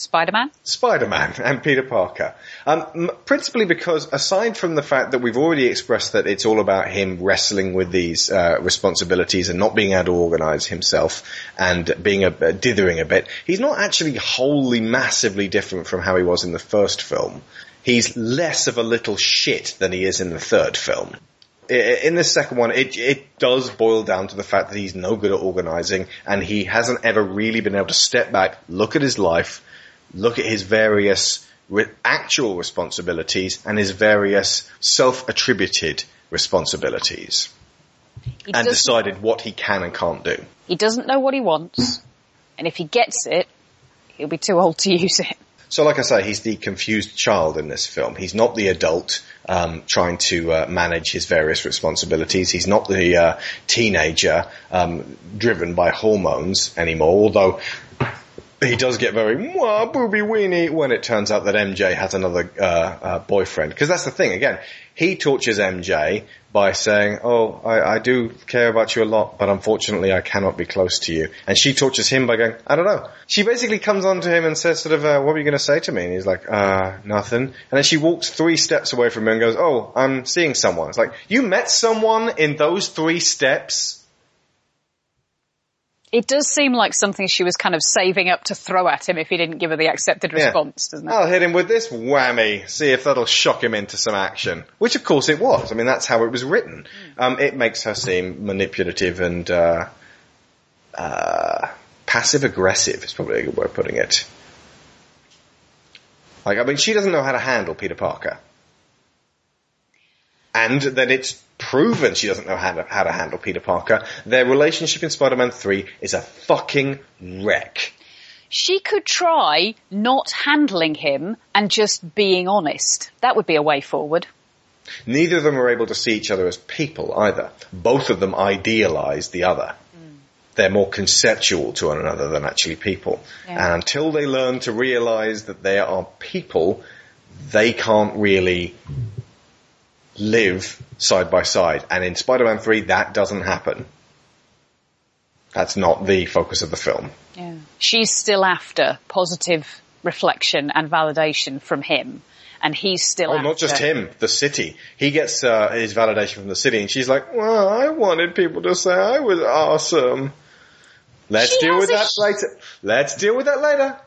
Spider-Man? Spider-Man and Peter Parker. Um, principally because aside from the fact that we've already expressed that it's all about him wrestling with these uh, responsibilities and not being able to organize himself and being a, uh, dithering a bit, he's not actually wholly massively different from how he was in the first film. He's less of a little shit than he is in the third film. In the second one, it, it does boil down to the fact that he's no good at organizing and he hasn't ever really been able to step back, look at his life, look at his various re- actual responsibilities and his various self-attributed responsibilities He and decided what he can and can't do. He doesn't know what he wants, and if he gets it, he'll be too old to use it. So, like I say, he's the confused child in this film. He's not the adult um, trying to uh, manage his various responsibilities. He's not the uh, teenager um, driven by hormones anymore. Although he does get very booby weenie when it turns out that MJ has another uh, uh, boyfriend. Because that's the thing. Again, he tortures MJ by saying, "Oh, I, I do care about you a lot, but unfortunately, I cannot be close to you." And she tortures him by going, "I don't know." She basically comes on to him and says, "Sort of, uh, what were you going to say to me?" And he's like, "Uh, nothing." And then she walks three steps away from him and goes, "Oh, I'm seeing someone." It's like you met someone in those three steps. It does seem like something she was kind of saving up to throw at him if he didn't give her the accepted Yeah. response, doesn't it? I'll hit him with this whammy, see if that'll shock him into some action. Which of course it was. I mean, that's how it was written. Um, it makes her seem manipulative and, uh, uh, passive aggressive is probably a good way of putting it. Like, I mean, she doesn't know how to handle Peter Parker. And then it's proven she doesn't know how to, how to handle Peter Parker. Their relationship in Spider-Man 3 is a fucking wreck. She could try not handling him and just being honest. That would be a way forward. Neither of them are able to see each other as people either. Both of them idealize the other. Mm. They're more conceptual to one another than actually people. Yeah. And until they learn to realize that they are people, they can't really live side by side. And in Spider-Man 3, that doesn't happen. That's not the focus of the film. Yeah. She's still after positive reflection and validation from him. And he's still Oh, after... not just him, the city. He gets uh, his validation from the city, and she's like, "Well, I wanted people to say I was awesome." Let's She deal with that sh- later. Let's deal with that later.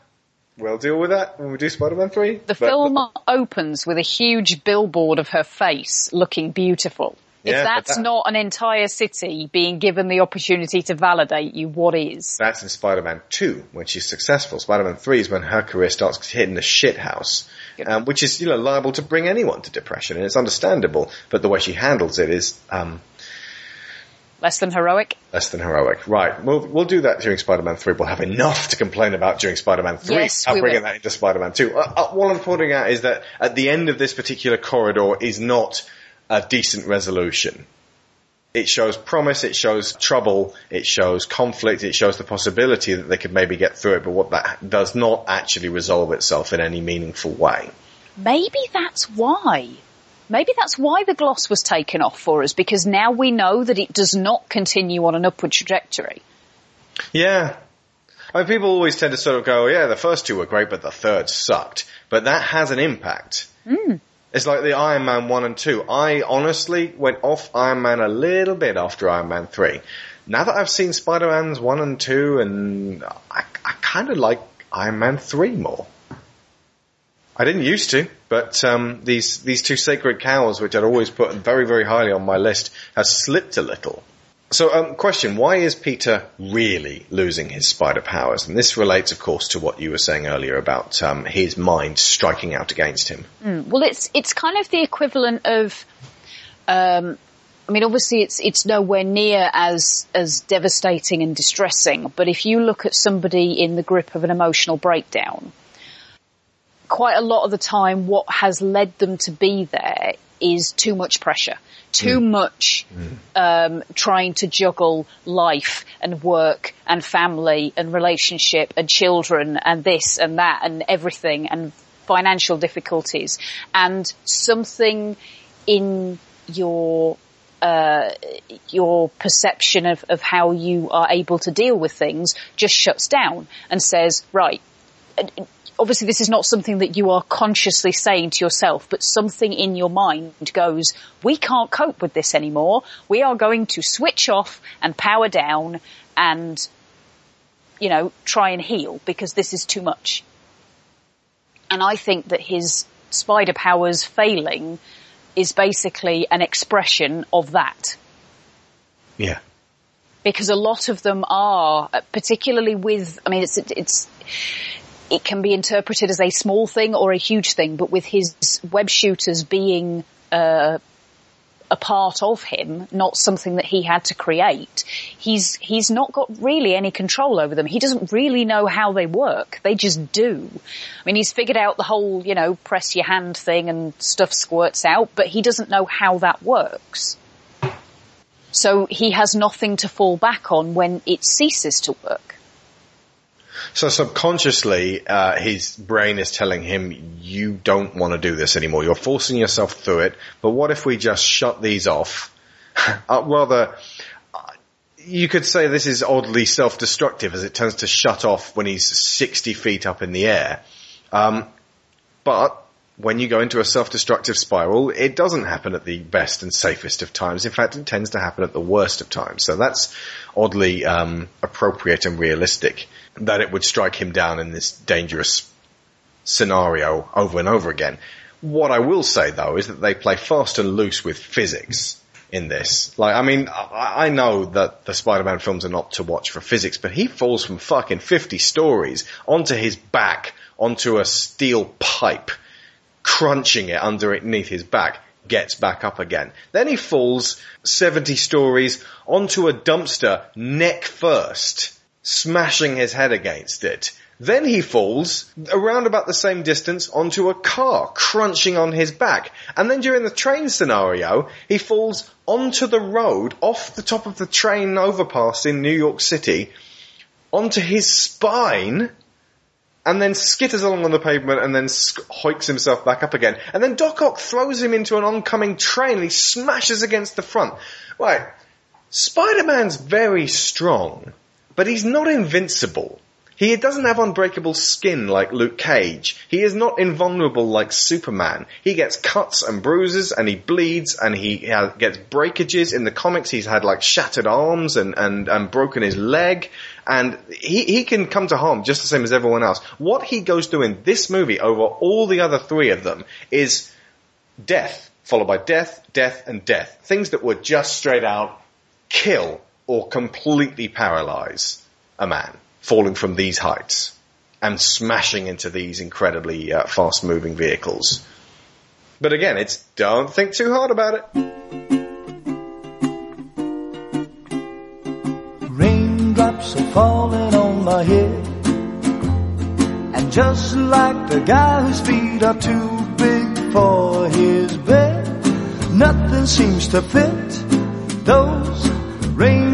We'll deal with that when we do Spider-Man three. The film opens with a huge billboard of her face looking beautiful. Yeah, if that's that- not an entire city being given the opportunity to validate you, what is? That's in Spider-Man 2, when she's successful. Spider-Man 3 is when her career starts hitting the shit house. Um, which is, you know, liable to bring anyone to depression, and it's understandable, but the way she handles it is, um, Less than heroic? less than heroic. Right, we'll, we'll do that during Spider-Man 3. We'll have enough to complain about during Spider-Man 3. Yes, I'm we bringing will. that into Spider-Man 2. Uh, uh, what I'm pointing out is that at the end of this particular corridor is not a decent resolution. It shows promise, it shows trouble, it shows conflict, it shows the possibility that they could maybe get through it, but what that does not actually resolve itself in any meaningful way. Maybe that's why. Maybe that's why the gloss was taken off for us, because now we know that it does not continue on an upward trajectory. Yeah. I mean, people always tend to sort of go, yeah, the first two were great, but the third sucked. But that has an impact. Mm. It's like the Iron Man 1 and 2. I honestly went off Iron Man a little bit after Iron Man 3. Now that I've seen Spider-Man's 1 and 2 and I, I kind of like Iron Man 3 more. I didn't used to, but um, these these two sacred cows, which I'd always put very very highly on my list, have slipped a little. So, um, question: Why is Peter really losing his spider powers? And this relates, of course, to what you were saying earlier about um, his mind striking out against him. Mm. Well, it's it's kind of the equivalent of. Um, I mean, obviously, it's it's nowhere near as as devastating and distressing. But if you look at somebody in the grip of an emotional breakdown, quite a lot of the time, what has led them to be there is too much pressure, too much um, trying to juggle life and work and family and relationship and children and this and that and everything and financial difficulties. And something in your uh, your perception of, of how you are able to deal with things just shuts down and says, right, obviously this is not something that you are consciously saying to yourself, but something in your mind goes, we can't cope with this anymore. We are going to switch off and power down and, you know, try and heal because this is too much. And I think that his spider powers failing is basically an expression of that. Yeah. Because a lot of them are, uh, particularly with, I mean, it's, it's, it can be interpreted as a small thing or a huge thing, but with his web shooters being, uh, a part of him, not something that he had to create. He's, he's not got really any control over them. He doesn't really know how they work. They just do. I mean, he's figured out the whole, you know, press your hand thing and stuff squirts out, but he doesn't know how that works. So he has nothing to fall back on when it ceases to work. So subconsciously, uh, his brain is telling him, you don't want to do this anymore. You're forcing yourself through it. But what if we just shut these off? uh, rather, uh, you could say this is oddly self-destructive as it tends to shut off when he's 60 feet up in the air. Um, but when you go into a self-destructive spiral, it doesn't happen at the best and safest of times. In fact, it tends to happen at the worst of times. So that's oddly um, appropriate and realistic that it would strike him down in this dangerous scenario over and over again. What I will say though is that they play fast and loose with physics in this. Like, I mean, I know that the Spider-Man films are not to watch for physics, but he falls from fucking 50 stories onto his back onto a steel pipe crunching it underneath his back, gets back up again. Then he falls 70 stories onto a dumpster neck first, smashing his head against it. Then he falls around about the same distance onto a car, crunching on his back. And then during the train scenario, he falls onto the road, off the top of the train overpass in New York City, onto his spine, and then skitters along on the pavement and then hoiks himself back up again. And then Doc Ock throws him into an oncoming train and he smashes against the front. Right. Spider-Man's very strong, but he's not invincible. He doesn't have unbreakable skin like Luke Cage. He is not invulnerable like Superman. He gets cuts and bruises and he bleeds and he uh, gets breakages. In the comics, he's had like shattered arms and, and, and broken his leg and he, he can come to harm just the same as everyone else. What he goes through in this movie over all the other three of them is death, followed by death, death, and death. Things that would just straight out kill or completely paralyze a man falling from these heights and smashing into these incredibly uh, fast moving vehicles. But again, it's don't think too hard about it. Raindrops are falling on my head. And just like the guy whose feet are too big for his bed, nothing seems to fit those Raindrops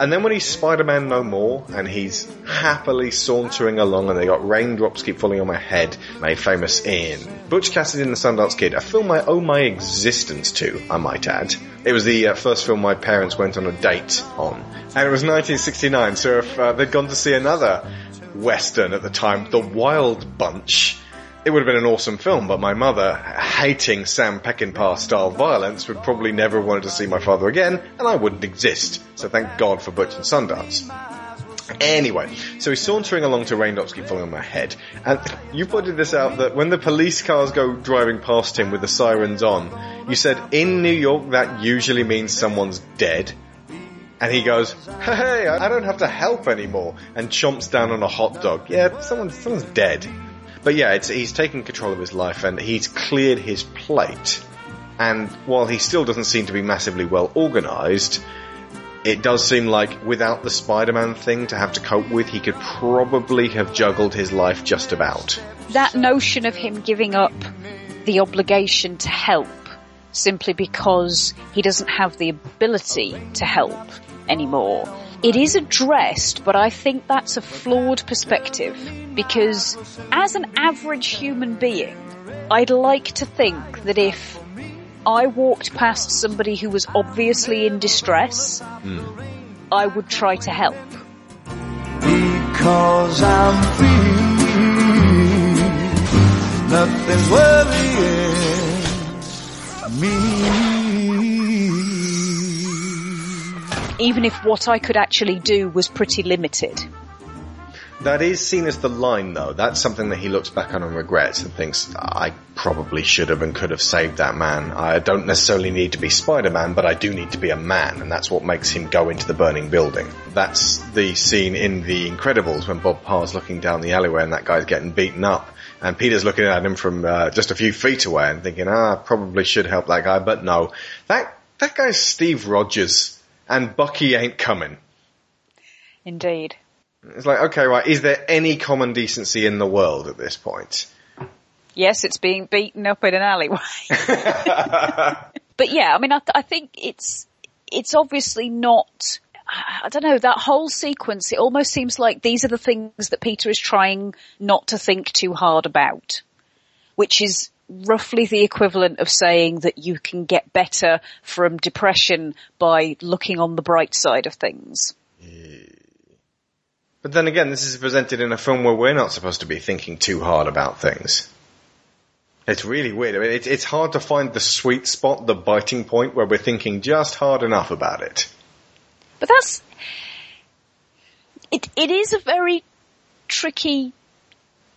And then when he's Spider-Man no more, and he's happily sauntering along, and they got raindrops keep falling on my head, made famous in Butch Cassidy and the Sundance Kid, a film I owe my existence to, I might add. It was the uh, first film my parents went on a date on, and it was 1969. So if uh, they'd gone to see another western at the time, The Wild Bunch, it would have been an awesome film, but my mother, hating Sam Peckinpah style violence, would probably never have wanted to see my father again, and I wouldn't exist. So thank God for Butch and Sundance. Anyway, so he's sauntering along to raindrops keep falling on my head, and you pointed this out that when the police cars go driving past him with the sirens on, you said in New York that usually means someone's dead. And he goes, hey, I don't have to help anymore, and chomps down on a hot dog. Yeah, someone's, someone's dead. But yeah, he's taken control of his life and he's cleared his plate. And while he still doesn't seem to be massively well organised, it does seem like without the Spider-Man thing to have to cope with, he could probably have juggled his life just about. That notion of him giving up the obligation to help simply because he doesn't have the ability to help anymore. It is addressed, but I think that's a flawed perspective because as an average human being, I'd like to think that if I walked past somebody who was obviously in distress, hmm. I would try to help. Because I'm free, nothing's worrying Even if what I could actually do was pretty limited. That is seen as the line, though. That's something that he looks back on and regrets and thinks, I probably should have and could have saved that man. I don't necessarily need to be Spider-Man, but I do need to be a man, and that's what makes him go into the burning building. That's the scene in The Incredibles when Bob Parr's looking down the alleyway and that guy's getting beaten up. And Peter's looking at him from uh, just a few feet away and thinking, ah, I probably should help that guy, but no. That, that guy's Steve Rogers, and Bucky ain't coming. Indeed. It's like, okay, right, is there any common decency in the world at this point? Yes, it's being beaten up in an alleyway. but yeah, I mean, I, th- I think it's, it's obviously not, I don't know, that whole sequence, it almost seems like these are the things that Peter is trying not to think too hard about. Which is roughly the equivalent of saying that you can get better from depression by looking on the bright side of things. Eh. But then again, this is presented in a film where we're not supposed to be thinking too hard about things. It's really weird. I mean, it, it's hard to find the sweet spot, the biting point where we're thinking just hard enough about it. But that's, it, it is a very tricky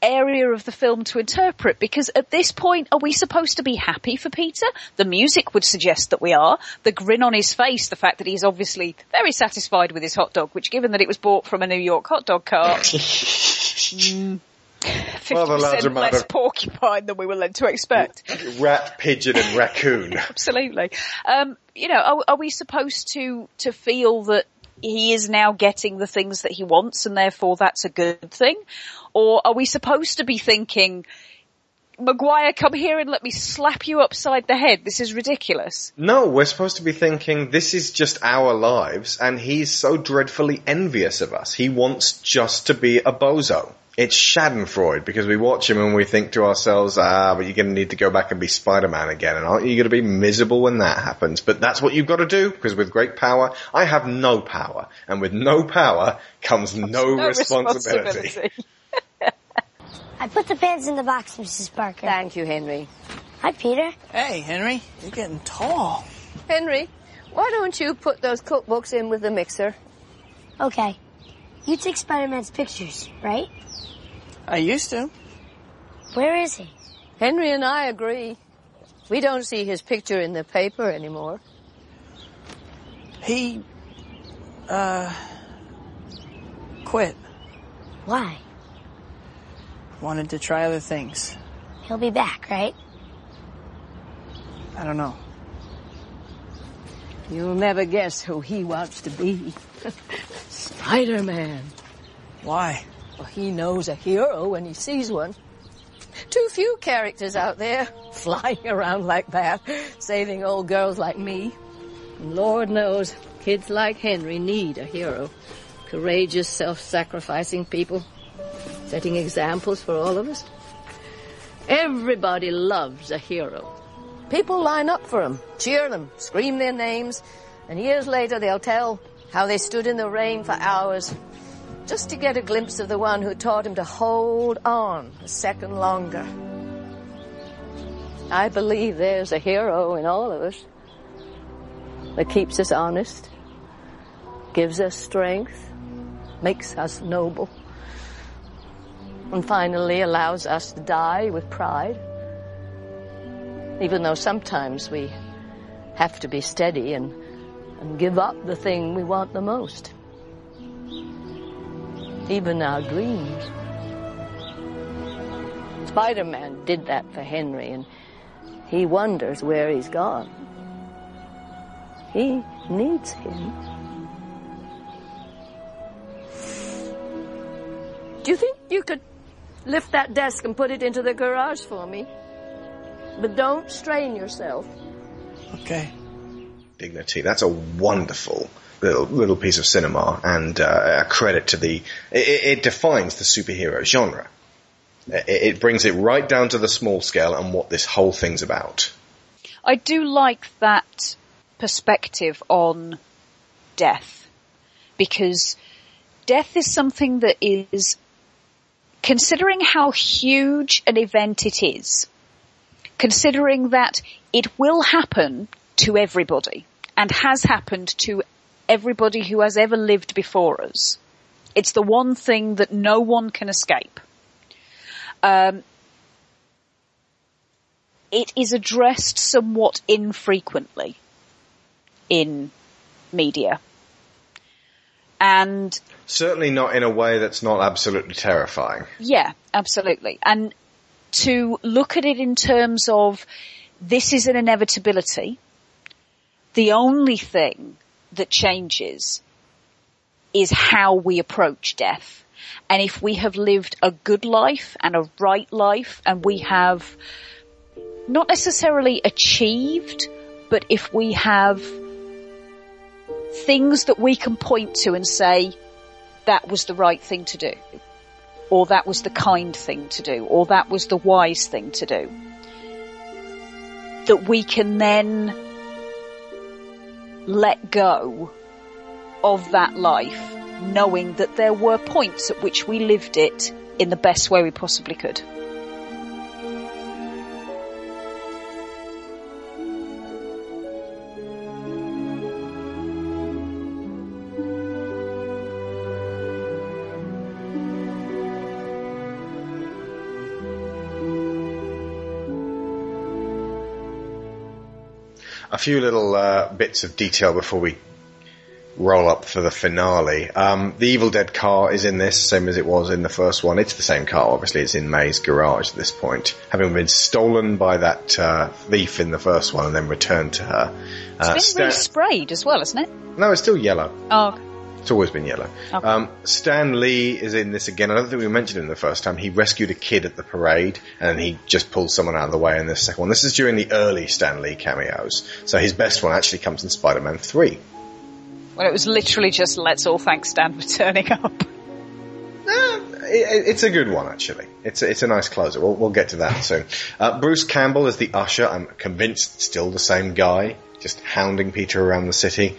area of the film to interpret because at this point are we supposed to be happy for Peter? The music would suggest that we are. The grin on his face, the fact that he's obviously very satisfied with his hot dog, which given that it was bought from a New York hot dog cart, mm, 50% large less of- porcupine than we were led to expect. Rat, pigeon and raccoon. Absolutely. Um, you know, are, are we supposed to, to feel that he is now getting the things that he wants and therefore that's a good thing? Or are we supposed to be thinking, Maguire, come here and let me slap you upside the head. This is ridiculous. No, we're supposed to be thinking this is just our lives and he's so dreadfully envious of us. He wants just to be a bozo. It's Schadenfreude because we watch him and we think to ourselves, ah, but you're going to need to go back and be Spider-Man again and aren't you going to be miserable when that happens? But that's what you've got to do because with great power, I have no power and with no power comes no, No responsibility. responsibility. I put the pants in the box, Mrs. Parker. Thank you, Henry. Hi, Peter. Hey, Henry, you're getting tall. Henry, why don't you put those cookbooks in with the mixer? Okay. You take Spider-Man's pictures, right? I used to. Where is he? Henry and I agree. We don't see his picture in the paper anymore. He, uh, quit. Why? Wanted to try other things. He'll be back, right? I don't know. You'll never guess who he wants to be. Spider-Man. Why? Well, he knows a hero when he sees one. Too few characters out there flying around like that, saving old girls like me. And Lord knows, kids like Henry need a hero. Courageous, self-sacrificing people, setting examples for all of us. Everybody loves a hero. People line up for him, cheer them, scream their names, and years later they'll tell how they stood in the rain for hours just to get a glimpse of the one who taught him to hold on a second longer. I believe there's a hero in all of us that keeps us honest, gives us strength, makes us noble, and finally allows us to die with pride. Even though sometimes we have to be steady and, and give up the thing we want the most. Even our dreams. Spider Man did that for Henry, and he wonders where he's gone. He needs him. Do you think you could lift that desk and put it into the garage for me? But don't strain yourself. Okay. Dignity. That's a wonderful little, little piece of cinema and uh, a credit to the. It, it defines the superhero genre. It, it brings it right down to the small scale and what this whole thing's about. I do like that perspective on death because death is something that is considering how huge an event it is, considering that it will happen to everybody and has happened to everybody who has ever lived before us. It's the one thing that no one can escape. Um, it is addressed somewhat infrequently in media. And Certainly not in a way that's not absolutely terrifying. yeah, absolutely. And to look at it in terms of this is an inevitability. The only thing that changes is how we approach death. And if we have lived a good life and a right life and we have not necessarily achieved, but if we have things that we can point to and say, that was the right thing to do, or that was the kind thing to do, or that was the wise thing to do, that we can then let go of that life, knowing that there were points at which we lived it in the best way we possibly could. A few little uh, bits of detail before we roll up for the finale. Um, the Evil Dead car is in this, same as it was in the first one. It's the same car, obviously. It's in May's garage at this point, having been stolen by that uh, thief in the first one and then returned to her. Uh, It's been Stan- resprayed as well, isn't it? no, it's still yellow. Oh, It's always been yellow. Okay. Um, Stan Lee is in this again. I don't think we mentioned him the first time. He rescued a kid at the parade, and he just pulled someone out of the way in this second one. This is during the early Stan Lee cameos. So his best one actually comes in Spider-Man 3. Well, it was literally just let's all thank Stan for turning up. It, it's a good one, actually. It's a, it's a nice closer. We'll, we'll get to that soon. Uh, Bruce Campbell is the usher. I'm convinced still the same guy, just hounding Peter around the city.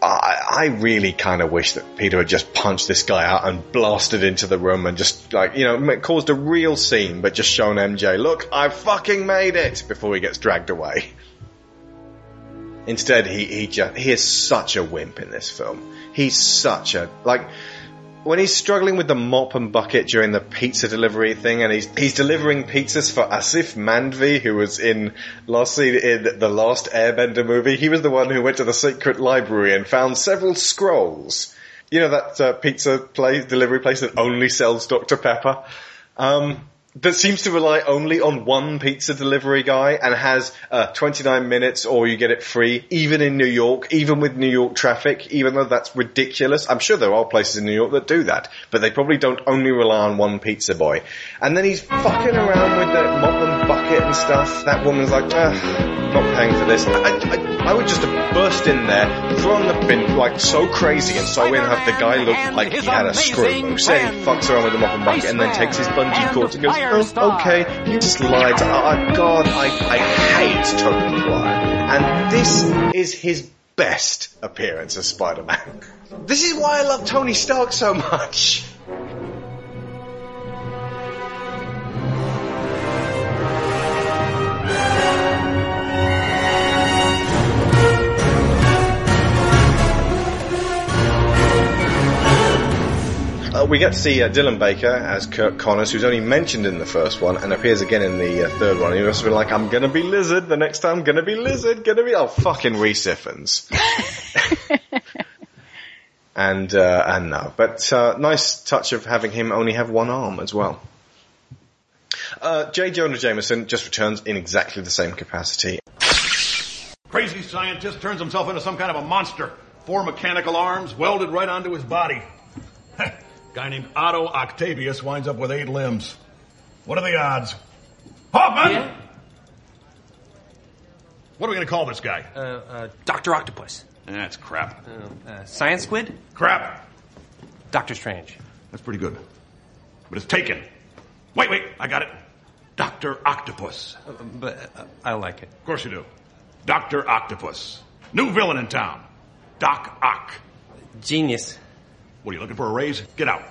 I, I really kind of wish that Peter had just punched this guy out and blasted into the room and just like, you know, caused a real scene, but just shown MJ, look, I fucking made it before he gets dragged away. Instead, he, he just, he is such a wimp in this film. He's such a, like, when he's struggling with the mop and bucket during the pizza delivery thing, and he's he's delivering pizzas for Asif Mandvi, who was in last scene in the last Airbender movie. He was the one who went to the secret library and found several scrolls. You know that uh, pizza place, delivery place that only sells Dr Pepper. Um, that seems to rely only on one pizza delivery guy and has uh, 29 minutes or you get it free, even in New York, even with New York traffic, even though that's ridiculous. I'm sure there are places in New York that do that, but they probably don't only rely on one pizza boy. And then he's fucking around with the bucket and stuff. That woman's like, ah, not paying for this. I, I, I would just have burst in there, thrown the bin like so crazy and so in, have the guy look like he had a screw loose. Then he fucks around with the mop and bucket and then takes his bungee cord and goes, oh, okay, you just lied. Oh, God, I, I hate Tobey Maguire. And this is his best appearance as Spider-Man. This is why I love Tony Stark so much. We get to see uh, Dylan Baker as Curt Connors, who's only mentioned in the first one and appears again in the uh, third one. He must have been like, "I'm gonna be Lizard the next time. Gonna be Lizard. Gonna be oh fucking Rhys Ifans." and uh, and no, but uh, nice touch of having him only have one arm as well. Uh, J. Jonah Jameson just returns in exactly the same capacity. Crazy scientist turns himself into some kind of a monster. Four mechanical arms welded right onto his body. Guy named Otto Octavius winds up with eight limbs. What are the odds? Hoffman! What are we going to call this guy? Uh, uh, Dr. Octopus. That's crap. Uh, Science Squid? Crap. Doctor Strange. That's pretty good. But it's taken. Wait, wait, I got it. Dr. Octopus. Uh, but uh, I like it. Of course you do. Dr. Octopus. New villain in town. Doc Ock. Genius. What are you looking for a raise? Get out.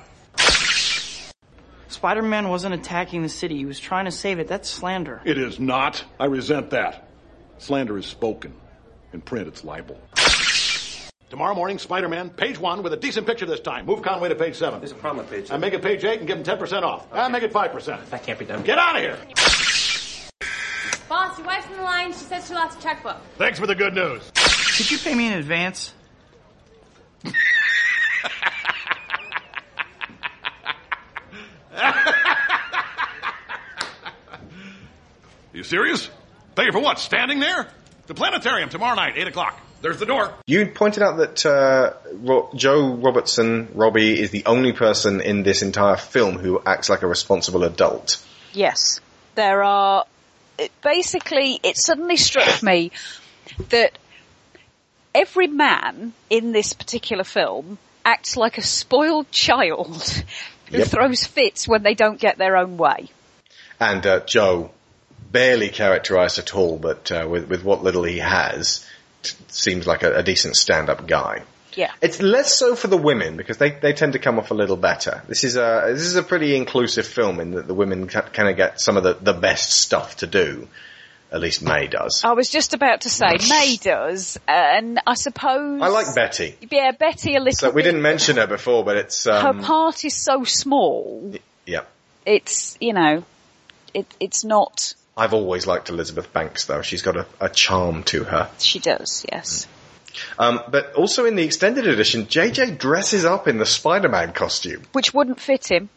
Spider-Man wasn't attacking the city. He was trying to save it. That's slander. It is not. I resent that. Slander is spoken. In print, it's libel. Tomorrow morning, Spider-Man, page one, with a decent picture this time. Move Conway to page seven. There's a problem with page I make it page eight and give him 10% off. I make it 5%. That can't be done. Get out of here! Boss, your wife's on the line. She says she lost a checkbook. Thanks for the good news. Could you pay me in advance? you serious? Pay you for what? Standing there? The planetarium tomorrow night, 8 o'clock. There's the door. You pointed out that uh, Ro- Joe Robertson, Robbie, is the only person in this entire film who acts like a responsible adult. Yes. There are, it- basically, it suddenly struck me that every man in this particular film acts like a spoiled child who Yep. throws fits when they don't get their own way. And uh, Joe, barely characterized at all, but uh, with, with what little he has, t- seems like a, a decent stand-up guy. Yeah. It's less so for the women because they, they tend to come off a little better. This is a this is a pretty inclusive film in that the women kind of get some of the, the best stuff to do. At least May does. I was just about to say, May does, and I suppose... I like Betty. Yeah, Betty a little So we didn't mention her before, but it's um, Her part is so small, yeah. it's, you know, it, it's not... I've always liked Elizabeth Banks though. She's got a, a charm to her. She does, yes. Um, but also in the extended edition, JJ dresses up in the Spider-Man costume. Which wouldn't fit him.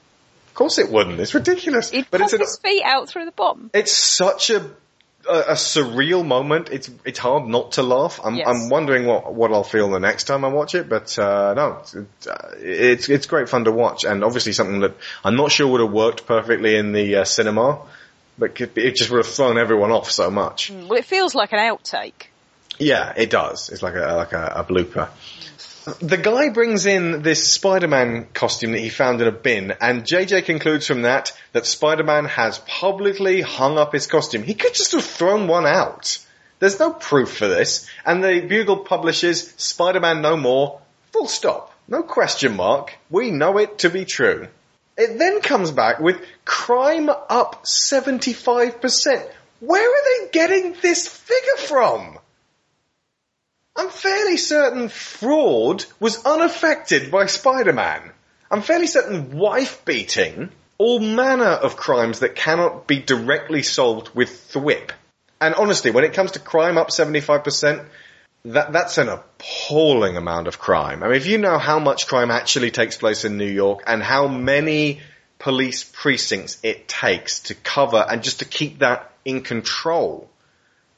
Of course it wouldn't. It's ridiculous. He'd but it's an, his feet out through the bottom. it's such a, a a surreal moment. It's it's hard not to laugh. I'm Yes. I'm wondering what what I'll feel the next time I watch it. But uh, no, it's, uh, it's it's great fun to watch, and obviously something that I'm not sure would have worked perfectly in the uh, cinema, but could- it just would have thrown everyone off so much. Mm, well, it feels like an outtake. Yeah, it does. It's like a like a, a blooper. The guy brings in this Spider-Man costume that he found in a bin, and JJ concludes from that that Spider-Man has publicly hung up his costume. He could just have thrown one out. There's no proof for this, and the Bugle publishes Spider-Man No More. Full stop. No question mark. We know it to be true. It then comes back with crime up 75%. Where are they getting this figure from? I'm fairly certain fraud was unaffected by Spider-Man. I'm fairly certain wife beating, all manner of crimes that cannot be directly solved with thwip. And honestly, when it comes to crime up 75%, that, that's an appalling amount of crime. I mean, if you know how much crime actually takes place in New York and how many police precincts it takes to cover and just to keep that in control,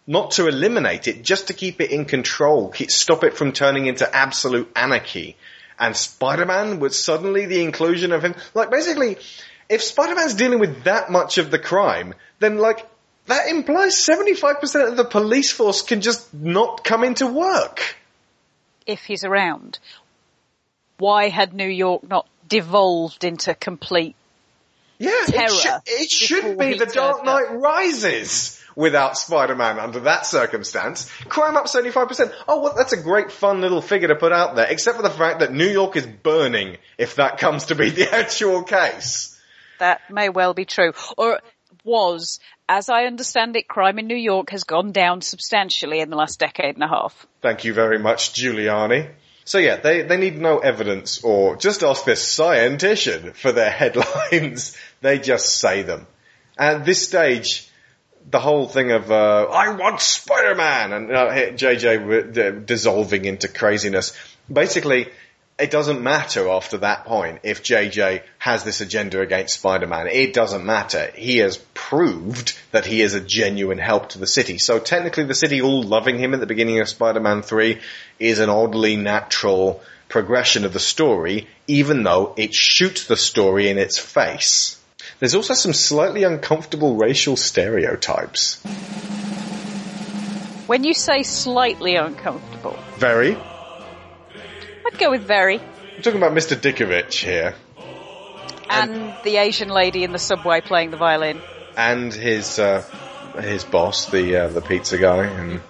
not to eliminate it, just to keep it in control, keep, stop it from turning into absolute anarchy. And Spider-Man was suddenly the inclusion of him, like basically, if Spider-Man's dealing with that much of the crime, then like, that implies 75% of the police force can just not come into work. if he's around. Why had New York not devolved into complete Yeah, terror? it, should, it should be the Dark up? Knight Rises without Spider-Man under that circumstance. Crime up 75%. Oh, well, that's a great fun little figure to put out there, except for the fact that New York is burning if that comes to be the actual case. That may well be true. Or was, as I understand it, crime in New York has gone down substantially in the last decade and a half. Thank you very much, Giuliani. So yeah, they, they need no evidence or just ask their scientician for their headlines. they just say them. At this stage, the whole thing of, uh, I want Spider-Man and uh, JJ d- dissolving into craziness. Basically, it doesn't matter after that point if JJ has this agenda against Spider-Man. It doesn't matter. He has proved that he is a genuine help to the city. So technically the city all loving him at the beginning of Spider-Man 3 is an oddly natural progression of the story, even though it shoots the story in its face. There's also some slightly uncomfortable racial stereotypes. When you say slightly uncomfortable, Very. I'd go with very. I'm talking about Mr. Ditkovich here. And the Asian lady in the subway playing the violin. and his uh, his boss, the uh, the pizza guy, and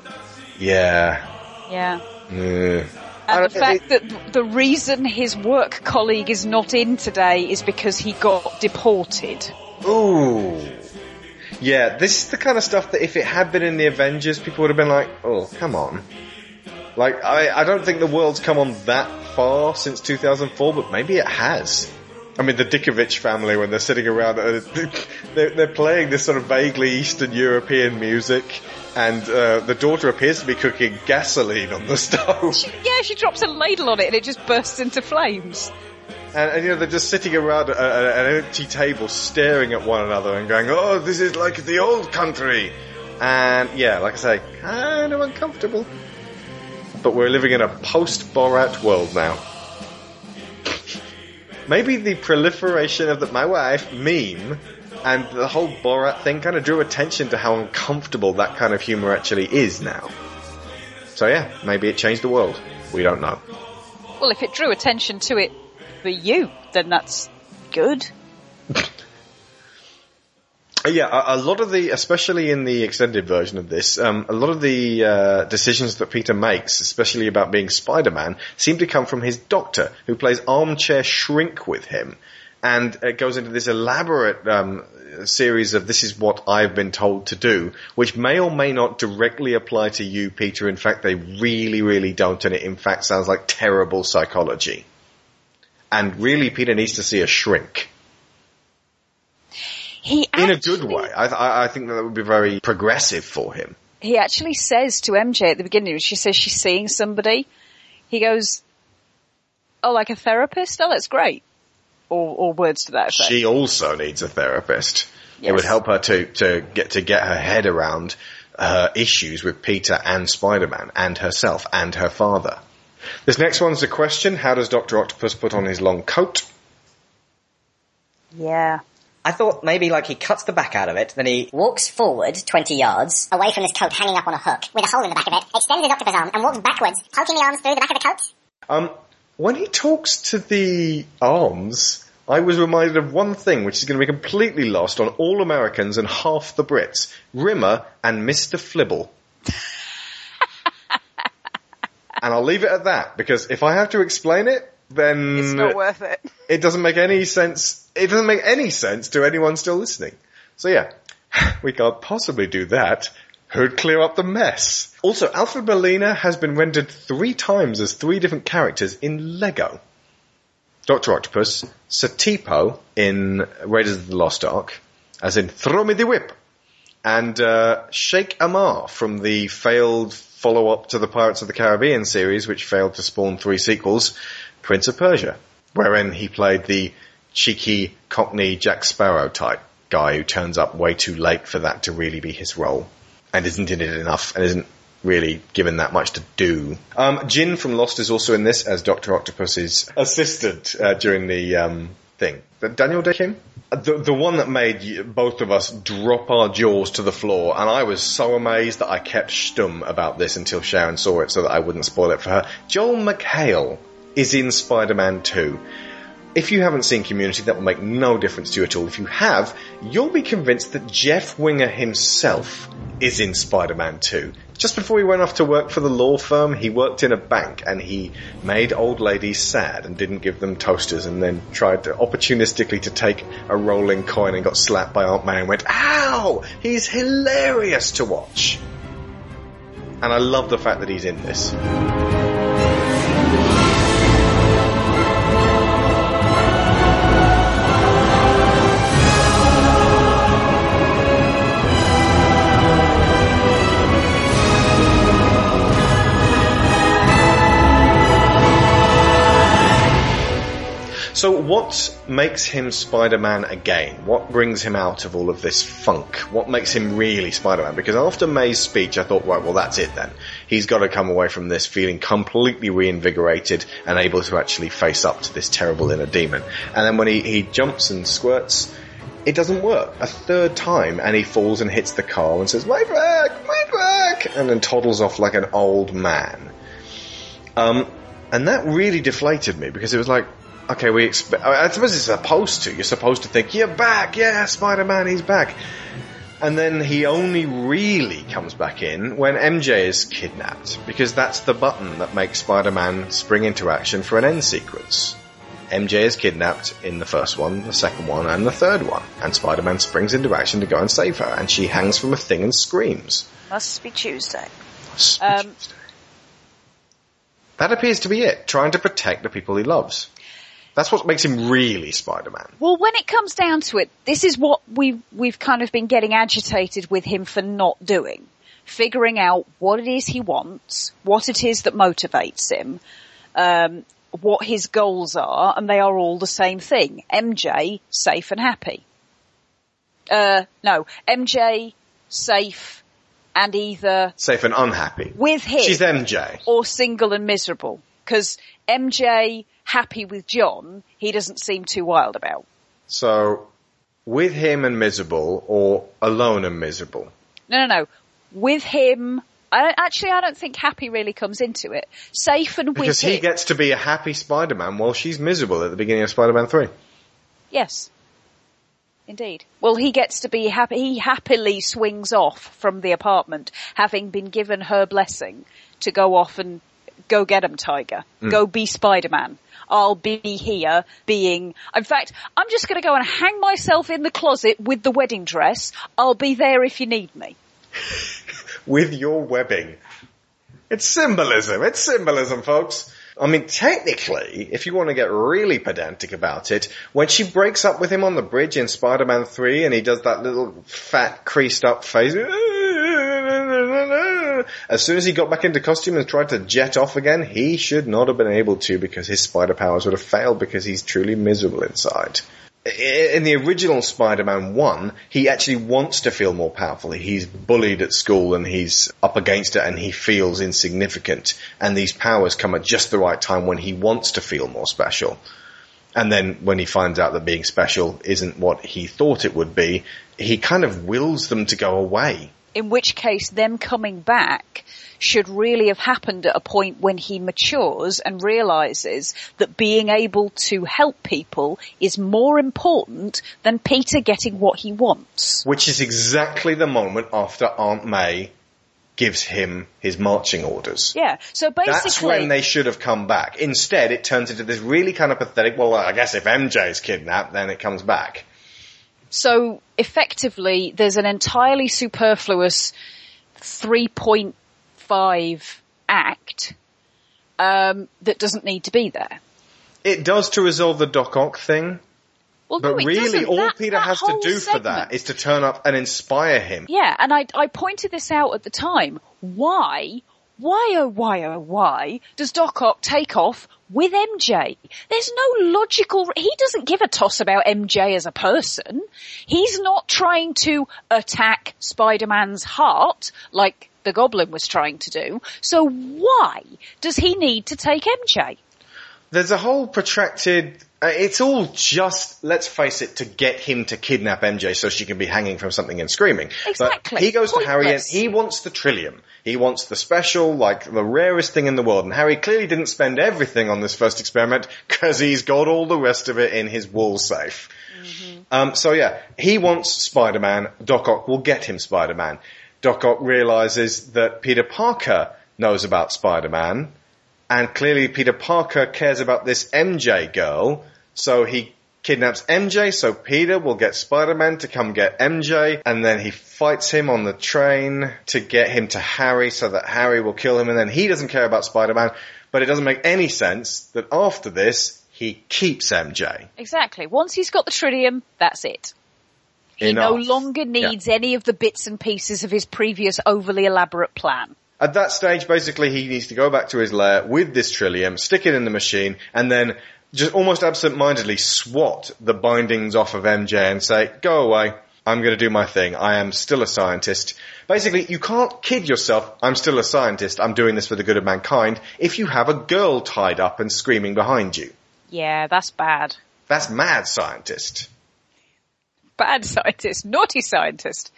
yeah, Yeah. yeah. And the fact that the reason his work colleague is not in today is because he got deported. Ooh. Yeah, this is the kind of stuff that if it had been in the Avengers, people would have been like, oh, come on. Like, I, I don't think the world's come on that far since 2004, but maybe it has. I mean, the Ditkovich family, when they're sitting around, uh, they're, they're playing this sort of vaguely Eastern European music, and uh, the daughter appears to be cooking gasoline on the stove. Yeah, she drops a ladle on it and it just bursts into flames. And, and you know, they're just sitting around a, a, an empty table staring at one another and going, oh, this is like the old country. And yeah, like I say, kind of uncomfortable. But we're living in a post-Borat world now. Maybe the proliferation of the my wife meme and the whole Borat thing kind of drew attention to how uncomfortable that kind of humor actually is now. So yeah, maybe it changed the world. We don't know. Well, if it drew attention to it for you, then that's good. Uh, Yeah, a, a lot of the, especially in the extended version of this, um, a lot of the uh, decisions that Peter makes, especially about being Spider-Man, seem to come from his doctor, who plays armchair shrink with him, and it goes into this elaborate um, series of "this is what I've been told to do," which may or may not directly apply to you, Peter. In fact, they really, really don't, and it in fact sounds like terrible psychology. And really, Peter needs to see a shrink He in a good way. I, I, I think that would be very progressive for him. he actually says to MJ at the beginning, she says she's seeing somebody. He goes, "Oh, like a therapist? Oh, that's great." Or, or words to that effect. She also needs a therapist. It would help her to, to get to get her head around her issues with Peter and Spider-Man and herself and her father. This next one's a question. How does Dr. Octopus put on his long coat? Yeah. I thought maybe like he cuts the back out of it, then he walks forward 20 yards away from his coat hanging up on a hook with a hole in the back of it, extends his octopus arm and walks backwards, poking the arms through the back of the coat. Um, when he talks to the arms, I was reminded of one thing which is going to be completely lost on all Americans and half the Brits. Rimmer and Mr. Flibble. and I'll leave it at that because if I have to explain it, then It's not worth it. it doesn't make any sense. It doesn't make any sense to anyone still listening. So yeah, we can't possibly do that. Who'd clear up the mess? Also, Alfred Molina has been rendered three times as three different characters in Lego. Dr. Octopus, Satipo in Raiders of the Lost Ark, as in Throw Me the Whip, and uh, Sheikh Amar from the failed follow-up to the Pirates of the Caribbean series, which failed to spawn three sequels, Prince of Persia, wherein he played the cheeky Cockney Jack Sparrow type guy who turns up way too late for that to really be his role, and isn't in it enough, and isn't really given that much to do. Um, Jin from Lost is also in this as Doctor Octopus's assistant uh, during the um, thing. Daniel Dae Kim, Uh, the the one that made both of us drop our jaws to the floor, and I was so amazed that I kept stum about this until Sharon saw it, so that I wouldn't spoil it for her. Joel McHale is in Spider-Man 2. If you haven't seen Community, that will make no difference to you at all. If you have, you'll be convinced that Jeff Winger himself is in Spider-Man 2. Just before he went off to work for the law firm, he worked in a bank and he made old ladies sad and didn't give them toasters and then tried to opportunistically to take a rolling coin and got slapped by Aunt May and went, ow! He's hilarious to watch. And I love the fact that he's in this. So what makes him Spider-Man again? What brings him out of all of this funk? What makes him really Spider-Man? Because after May's speech, I thought, right, well that's it then. He's got to come away from this feeling completely reinvigorated and able to actually face up to this terrible inner demon. And then when he, he jumps and squirts, it doesn't work. A third time, and he falls and hits the car and says, my back, my back, and then toddles off like an old man. Um, and that really deflated me because it was like, okay, we expect, I suppose it's supposed to. You're supposed to think, you're back, yeah, Spider-Man, he's back. And then he only really comes back in when MJ is kidnapped, because that's the button that makes Spider-Man spring into action for an end sequence. MJ is kidnapped in the first one, the second one, and the third one, and Spider-Man springs into action to go and save her, and she hangs from a thing and screams. Must be Tuesday. Must be Um, That appears to be it, trying to protect the people he loves. That's what makes him really Spider-Man. Well, when it comes down to it, this is what we we've kind of been getting agitated with him for not doing. Figuring out what it is he wants, what it is that motivates him, um, what his goals are, and they are all the same thing. MJ, safe and happy. Uh, no, MJ, safe, and either Safe and unhappy. with him She's MJ. or single and miserable. Because MJ, happy with John, he doesn't seem too wild about. So, with him and miserable, or alone and miserable. No, no, no. With him, I don't, actually, I don't think happy really comes into it. Safe and with Because him. he gets to be a happy Spider-Man while she's miserable at the beginning of Spider-Man 3. Yes. Indeed. Well, he gets to be happy. He happily swings off from the apartment, having been given her blessing to go off and go get him, Tiger. Mm. Go be Spider-Man. I'll be here being, in fact, I'm just gonna go and hang myself in the closet with the wedding dress. I'll be there if you need me. With your webbing. It's symbolism. It's symbolism, folks. I mean, technically, if you want to get really pedantic about it, when she breaks up with him on the bridge in Spider-Man 3 and he does that little fat creased up face, as soon as he got back into costume and tried to jet off again, he should not have been able to because his spider powers would have failed because he's truly miserable inside. In the original Spider-Man 1, he actually wants to feel more powerful. He's bullied at school and he's up against it and he feels insignificant. And these powers come at just the right time when he wants to feel more special. And then when he finds out that being special isn't what he thought it would be, he kind of wills them to go away. In which case them coming back should really have happened at a point when he matures and realizes that being able to help people is more important than Peter getting what he wants. Which is exactly the moment after Aunt May gives him his marching orders. Yeah. So basically, That's when they should have come back. Instead, it turns into this really kind of pathetic, well, I guess if MJ's kidnapped, then it comes back. So effectively there's an entirely superfluous 3.5 act um, that doesn't need to be there. It does to resolve the Doc Ock thing, Well, but no, really all That- Peter that has to do for that is to turn up and inspire him. Yeah, and I, I pointed this out at the time. Why, why oh why oh why does Doc Ock take off with MJ? There's no logical, he doesn't give a toss about MJ as a person. He's not trying to attack Spider-Man's heart like the Goblin was trying to do. So why does he need to take MJ? There's a whole protracted. Uh, it's all just, let's face it, to get him to kidnap MJ so she can be hanging from something and screaming. Exactly. But he goes to Harry and he wants the tritium. He wants the special, like the rarest thing in the world. And Harry clearly didn't spend everything on this first experiment because he's got all the rest of it in his wall safe. Um, so yeah, he wants Spider-Man. Doc Ock will get him Spider-Man. Doc Ock realizes that Peter Parker knows about Spider-Man, and clearly Peter Parker cares about this MJ girl, so he kidnaps MJ, so Peter will get Spider-Man to come get MJ, and then he fights him on the train to get him to Harry so that Harry will kill him, and then he doesn't care about Spider-Man, but it doesn't make any sense that after this, he keeps MJ. Exactly. Once he's got the tritium, that's it. He no longer needs any of the bits and pieces of his previous overly elaborate plan. At that stage, basically, he needs to go back to his lair with this tritium, stick it in the machine, and then just almost absent-mindedly swat the bindings off of MJ and say, go away. I'm going to do my thing. I am still a scientist. Basically, you can't kid yourself, I'm still a scientist, I'm doing this for the good of mankind, if you have a girl tied up and screaming behind you. Yeah, that's bad. That's mad scientist. Bad scientist. Naughty scientist.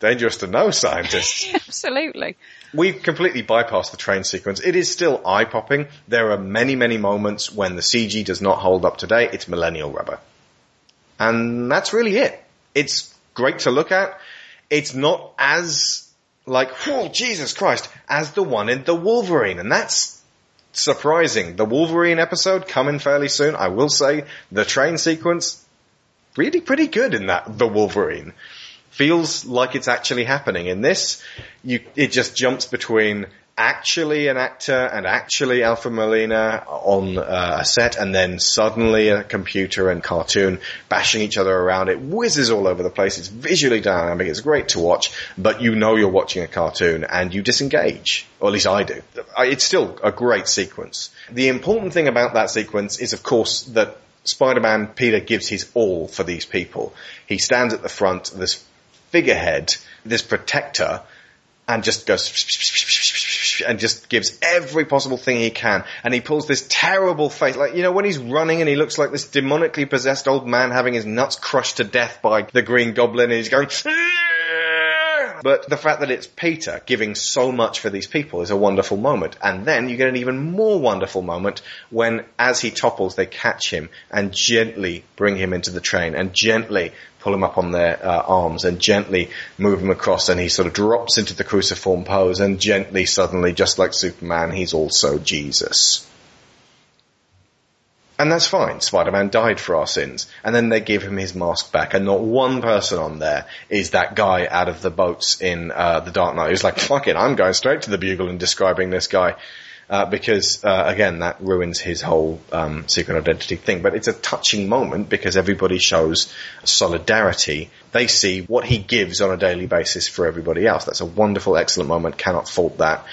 Dangerous to know scientist. Absolutely. We've completely bypassed the train sequence. It is still eye-popping. There are many, many moments when the CG does not hold up today. It's millennial rubber. And that's really it. It's great to look at. It's not as, like, oh, Jesus Christ, as the one in The Wolverine. And that's surprising. The Wolverine episode coming fairly soon. I will say the train sequence, really pretty good in that The Wolverine feels like it's actually happening. In this, you, it just jumps between actually an actor and actually Alfred Molina on uh, a set and then suddenly a computer and cartoon bashing each other around. It whizzes all over the place. It's visually dynamic. It's great to watch, but you know you're watching a cartoon and you disengage. Or at least I do. It's still a great sequence. The important thing about that sequence is of course that Spider-Man Peter gives his all for these people. He stands at the front, this figurehead, this protector, and just goes and just gives every possible thing he can. And he pulls this terrible face, like, you know, when he's running and he looks like this demonically possessed old man having his nuts crushed to death by the Green Goblin and he's going, but the fact that it's Peter giving so much for these people is a wonderful moment. And then you get an even more wonderful moment when, as he topples, they catch him and gently bring him into the train and gently pull him up on their uh, arms and gently move him across and he sort of drops into the cruciform pose and gently suddenly, just like Superman, he's also Jesus. And that's fine. Spider-Man died for our sins. And then they give him his mask back and not one person on there is that guy out of the boats in, uh, The Dark Knight who's like, fuck it, I'm going straight to the Bugle and describing this guy. Uh, because, uh, again, that ruins his whole, um, secret identity thing. But it's a touching moment because everybody shows solidarity. They see what he gives on a daily basis for everybody else. That's a wonderful, excellent moment. Cannot fault that.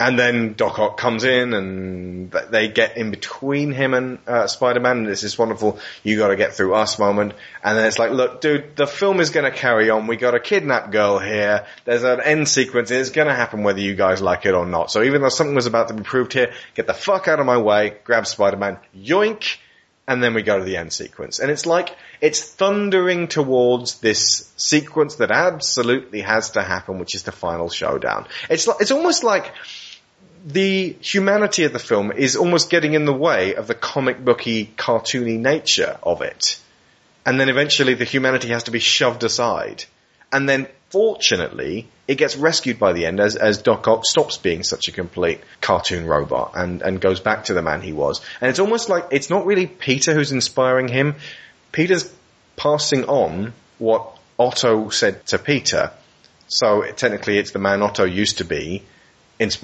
And then Doc Ock comes in and they get in between him and uh, Spider-Man and it's this wonderful, you gotta get through us moment. And then it's like, look dude, the film is gonna carry on. We got a kidnapped girl here. There's an end sequence. It's gonna happen whether you guys like it or not. So even though something was about to be proved here, get the fuck out of my way, grab Spider-Man, yoink, and then we go to the end sequence. And it's like, it's thundering towards this sequence that absolutely has to happen, which is the final showdown. It's like, it's almost like, the humanity of the film is almost getting in the way of the comic booky, cartoony nature of it. And then eventually the humanity has to be shoved aside. And then fortunately, it gets rescued by the end as, as Doc Ock stops being such a complete cartoon robot and, and goes back to the man he was. And it's almost like it's not really Peter who's inspiring him. Peter's passing on what Otto said to Peter. So technically it's the man Otto used to be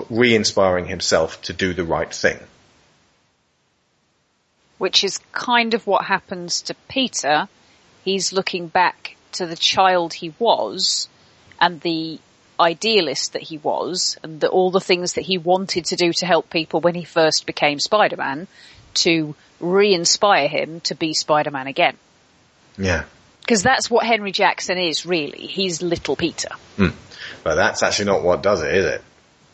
re-inspiring himself to do the right thing. Which is kind of what happens to Peter. He's looking back to the child he was and the idealist that he was and the, all the things that he wanted to do to help people when he first became Spider-Man to re-inspire him to be Spider-Man again. Yeah. Because that's what Henry Jackson is really. He's little Peter. Hmm. But that's actually not what does it, is it?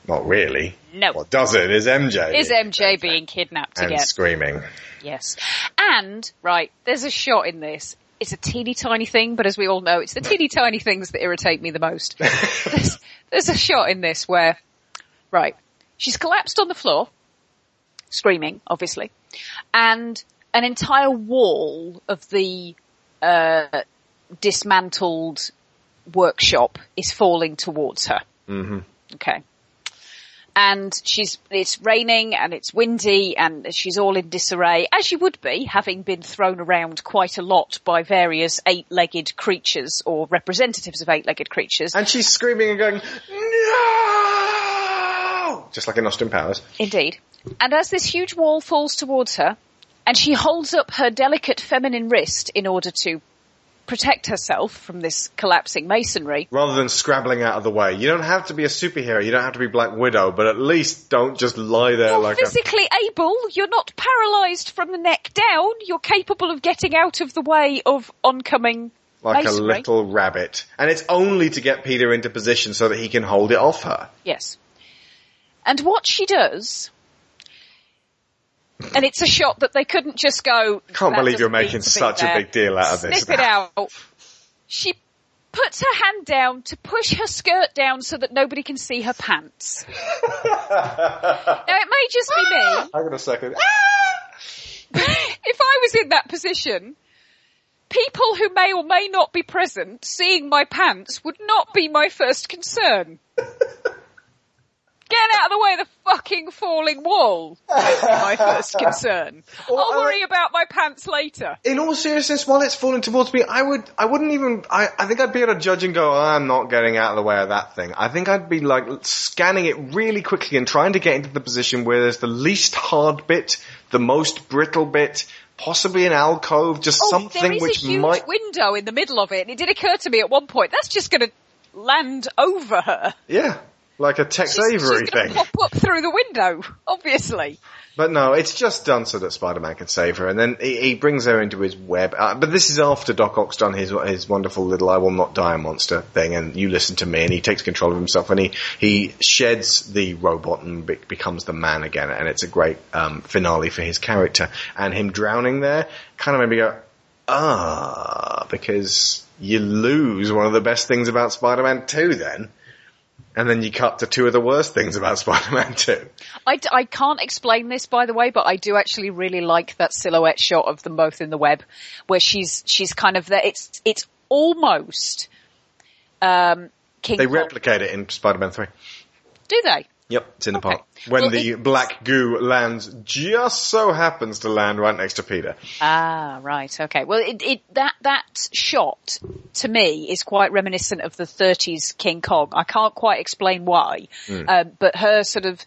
Not really. No. What does it is MJ. Is MJ being kidnapped and again. screaming. Yes. And, right, there's a shot in this. It's a teeny tiny thing, but as we all know, it's the teeny tiny things that irritate me the most. there's, there's a shot in this where, right, she's collapsed on the floor, screaming, obviously, and an entire wall of the, uh, dismantled workshop is falling towards her. Mm-hmm. Okay. And she's, it's raining and it's windy and she's all in disarray, as you would be, having been thrown around quite a lot by various eight-legged creatures or representatives of eight-legged creatures. And she's screaming and going, no! Just like in Austin Powers. Indeed. And as this huge wall falls towards her, and she holds up her delicate feminine wrist in order to protect herself from this collapsing masonry. Rather than scrabbling out of the way. You don't have to be a superhero, you don't have to be Black Widow, but at least don't just lie there You're like a... physically able. You're not paralysed from the neck down. You're capable of getting out of the way of oncoming Like masonry. a little rabbit. And it's only to get Peter into position so that he can hold it off her. Yes. And what she does, and it's a shot that they couldn't just go. Can't believe you're making such a big deal out of this. Snip it out. She puts her hand down to push her skirt down so that nobody can see her pants. now it may just be me. Hang on a second. if I was in that position, people who may or may not be present seeing my pants would not be my first concern. Get out of the way of the fucking falling wall. my first concern. I'll worry about my pants later. In all seriousness, while it's falling towards me, I would, I wouldn't even, I, I think I'd be able to judge and go, oh, I'm not getting out of the way of that thing. I think I'd be like scanning it really quickly and trying to get into the position where there's the least hard bit, the most brittle bit, possibly an alcove, just Oh, something there is which a huge might, window in the middle of it, and it did occur to me at one point, that's just gonna land over her. yeah, like a Tex She's, Avery she's thing. pop up through the window, obviously. But no, it's just done so that Spider-Man can save her, and then he, he brings her into his web. Uh, but this is after Doc Ock's done his his wonderful little "I will not die a monster" thing, and you listen to me, and he takes control of himself, and he he sheds the robot and be- becomes the man again, and it's a great um, finale for his character. And him drowning there kind of made me go, ah, because you lose one of the best things about Spider-Man Two, then. And then you cut to two of the worst things about Spider-Man 2. I, d- I can't explain this, by the way, but I do actually really like that silhouette shot of them both in the web, where she's she's kind of there. It's it's almost um, King. They Kong. replicate it in Spider-Man 3. do they? Yep, it's in the park. When Well, the it- black goo lands, just so happens to land right next to Peter. Ah, right. Okay. Well, it, it that that shot to me is quite reminiscent of the '30s King Kong. I can't quite explain why, Hmm. um, but her sort of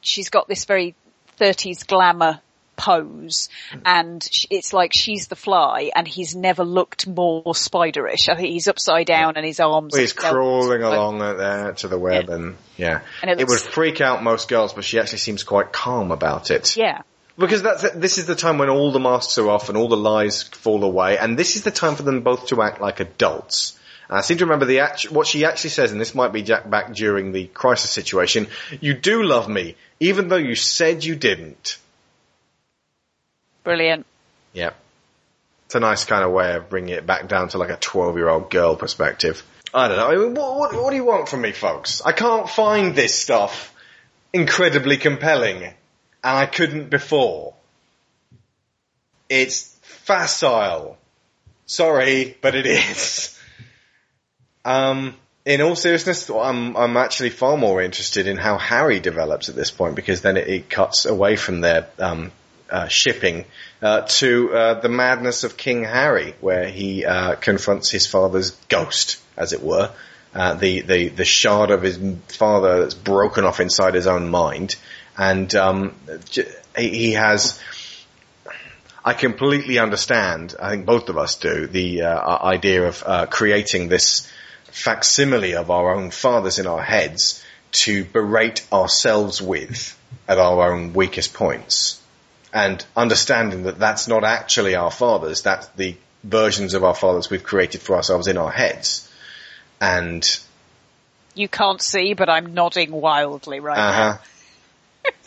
she's got this very '30s glamour pose and it's like she's the fly and he's never looked more spiderish. I think he's upside down and his arms Well, he's crawling along there to the web and, yeah. And it it, would freak out most girls, but she actually seems quite calm about it. Yeah. Because that's, this is the time when all the masks are off and all the lies fall away, and this is the time for them both to act like adults. And I seem to remember the act- what she actually says, and this might be Jack back during the crisis situation. You do love me, even though you said you didn't. Brilliant. Yeah. It's a nice kind of way of bringing it back down to like a 12 year old girl perspective. I don't know. I mean, what, what, what do you want from me, folks? I can't find this stuff incredibly compelling, and I couldn't before. It's facile. Sorry, but it is. Um, in all seriousness, I'm I'm actually far more interested in how Harry develops at this point because then it, it cuts away from their um, uh, shipping uh, to uh, the madness of King Harry, where he uh, confronts his father's ghost, as it were, uh, the the the shard of his father that's broken off inside his own mind, and um, he, has. I completely understand. I think both of us do the uh, idea of uh, creating this facsimile of our own fathers in our heads to berate ourselves with at our own weakest points, and understanding that that's not actually our fathers. That's the versions of our fathers we've created for ourselves in our heads, and You can't see, but I'm nodding wildly right uh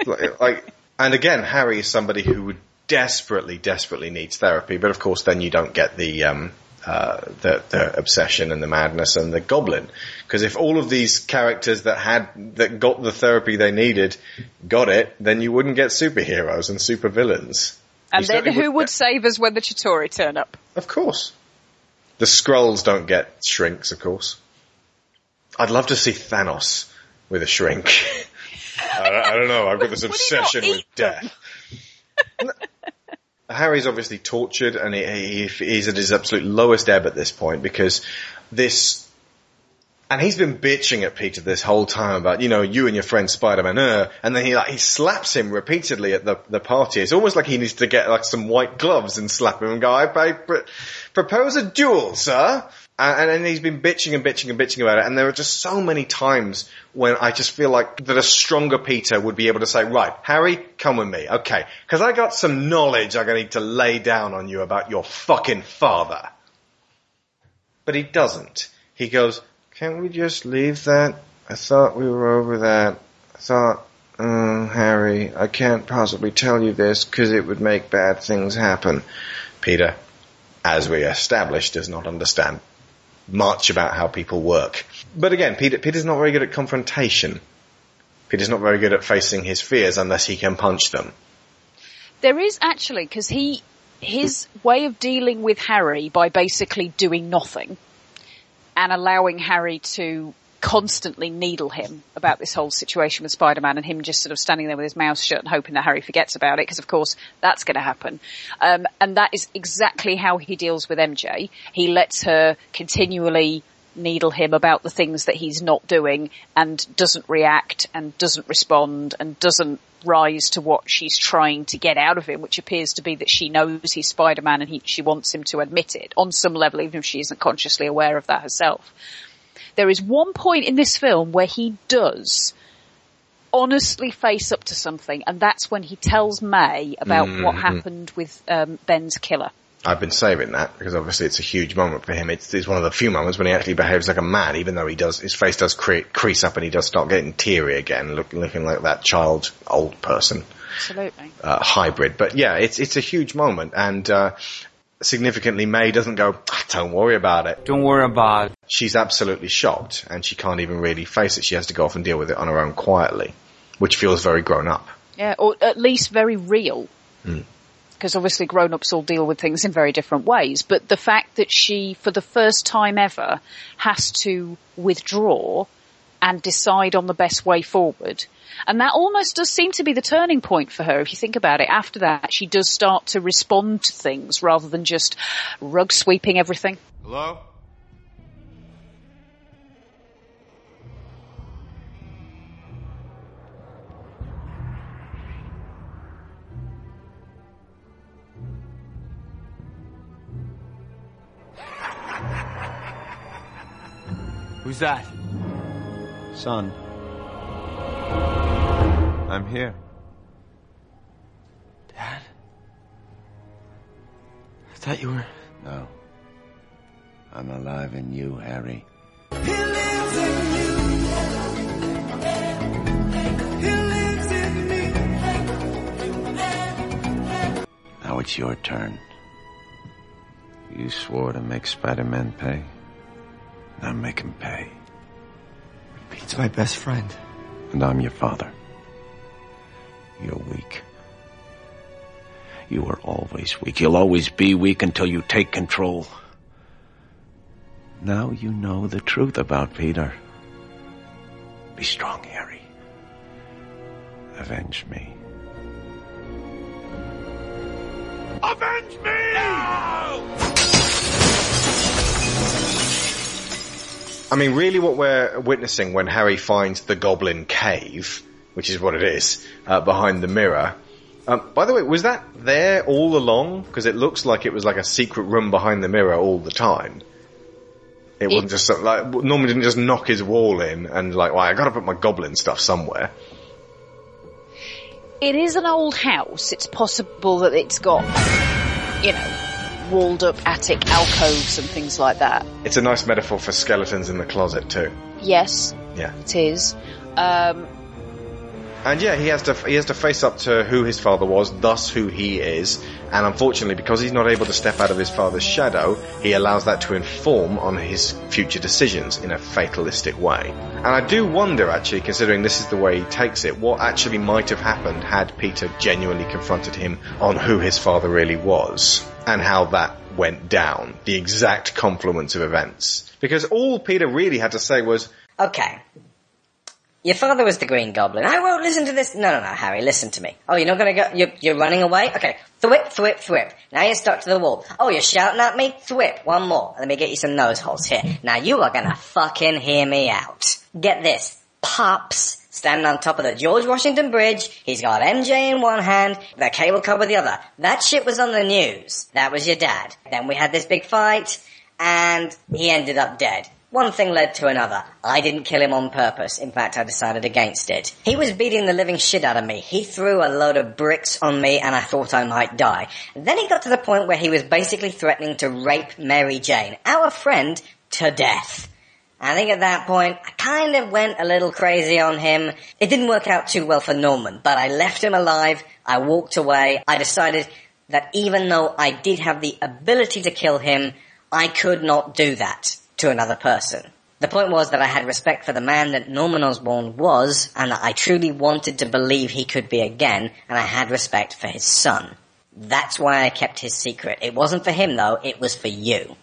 now. like, and again, Harry is somebody who desperately, desperately needs therapy, but of course, then you don't get the um, uh, the, the obsession and the madness and the goblin. Because if all of these characters that had that got the therapy they needed got it, then you wouldn't get superheroes and supervillains. And You then who would save us when the Chitauri turn up? Of course. The Skrulls don't get shrinks, of course. I'd love to see Thanos with a shrink. I, I don't know. I've got this obsession with death. Harry's obviously tortured, and he, he, he's at his absolute lowest ebb at this point because this And he's been bitching at Peter this whole time about, you know, you and your friend Spider-Man, uh, and then he like, he slaps him repeatedly at the, the party. It's almost like he needs to get like some white gloves and slap him and go, I, I pr- propose a duel, sir. And, and he's been bitching and bitching and bitching about it. And there are just so many times when I just feel like that a stronger Peter would be able to say, right, Harry, come with me. Okay. Cause I got some knowledge I'm going to need to lay down on you about your fucking father. But he doesn't. He goes, can't we just leave that? I thought we were over that. I thought, oh, Harry, I can't possibly tell you this because it would make bad things happen. Peter, as we established, does not understand much about how people work. But again, Peter, Peter's not very good at confrontation. Peter's not very good at facing his fears unless he can punch them. There is actually, because he, his way of dealing with Harry by basically doing nothing and allowing Harry to constantly needle him about this whole situation with Spider-Man and him just sort of standing there with his mouth shut and hoping that Harry forgets about it because of course that's going to happen. Um, and that is exactly how he deals with MJ. He lets her continually needle him about the things that he's not doing and doesn't react and doesn't respond and doesn't rise to what she's trying to get out of him, which appears to be that she knows he's Spider-Man and he, she wants him to admit it on some level, even if she isn't consciously aware of that herself. There is one point in this film where he does honestly face up to something, and that's when he tells May about what Mhm. happened with um, Ben's killer. I've been saving that because obviously it's a huge moment for him. It's, it's one of the few moments when he actually behaves like a man, even though he does, his face does cre- crease up and he does start getting teary again, look, looking like that child, old person, Absolutely. uh, hybrid. But yeah, it's, it's a huge moment and, uh, significantly May doesn't go, "Ah, don't worry about it. Don't worry about it. She's absolutely shocked and she can't even really face it. She has to go off and deal with it on her own quietly, which feels very grown up. Yeah, or at least very real. Mm. Because obviously grown-ups all deal with things in very different ways. But the fact that she, for the first time ever, has to withdraw and decide on the best way forward. And that almost does seem to be the turning point for her, if you think about it. After that, she does start to respond to things rather than just rug sweeping everything. Hello? Who's that? Son. I'm here. Dad? I thought you were. No. I'm alive in you, Harry. Now it's your turn. You swore to make Spider-Man pay. Now make him pay. Pete's my best friend. And I'm your father. You're weak. You were always weak. You'll always be weak until you take control. Now you know the truth about Peter. Be strong, Harry. Avenge me. Avenge me! I mean, really what we're witnessing when Harry finds the Goblin Cave, which is what it is, uh, behind the mirror. Um, by the way, was that there all along? Because it looks like it was like a secret room behind the mirror all the time. It wasn't just something like Norman didn't just knock his wall in and like, well, I got to put my goblin stuff somewhere. It is an old house. It's possible that it's got, you know, walled up attic alcoves and things like that. It's a nice metaphor for skeletons in the closet too. Yes, Yeah. it is. Um, And yeah, he has to he has to face up to who his father was, thus who he is. And unfortunately, because he's not able to step out of his father's shadow, he allows that to inform on his future decisions in a fatalistic way. And I do wonder, actually, considering this is the way he takes it, what actually might have happened had Peter genuinely confronted him on who his father really was and how that went down, the exact confluence of events. Because all Peter really had to say was, Okay. Your father was the Green Goblin. I won't listen to this. No, no, no, Harry, listen to me. Oh, you're not gonna go, you're, you're running away? Okay. Thwip, thwip, thwip. Now you're stuck to the wall. Oh, you're shouting at me? Thwip. One more. Let me get you some nose holes here. Now you are gonna fucking hear me out. Get this. Pops standing on top of the George Washington Bridge. He's got MJ in one hand, the cable car with the other. That shit was on the news. That was your dad. Then we had this big fight, and he ended up dead. One thing led to another. I didn't kill him on purpose. In fact, I decided against it. He was beating the living shit out of me. He threw a load of bricks on me and I thought I might die. Then he got to the point where he was basically threatening to rape Mary Jane, our friend, to death. I think at that point, I kind of went a little crazy on him. It didn't work out too well for Norman, but I left him alive. I walked away. I decided that even though I did have the ability to kill him, I could not do that to another person. The point was that I had respect for the man that Norman Osborn was, and that I truly wanted to believe he could be again, and I had respect for his son. That's why I kept his secret. It wasn't for him though, it was for you.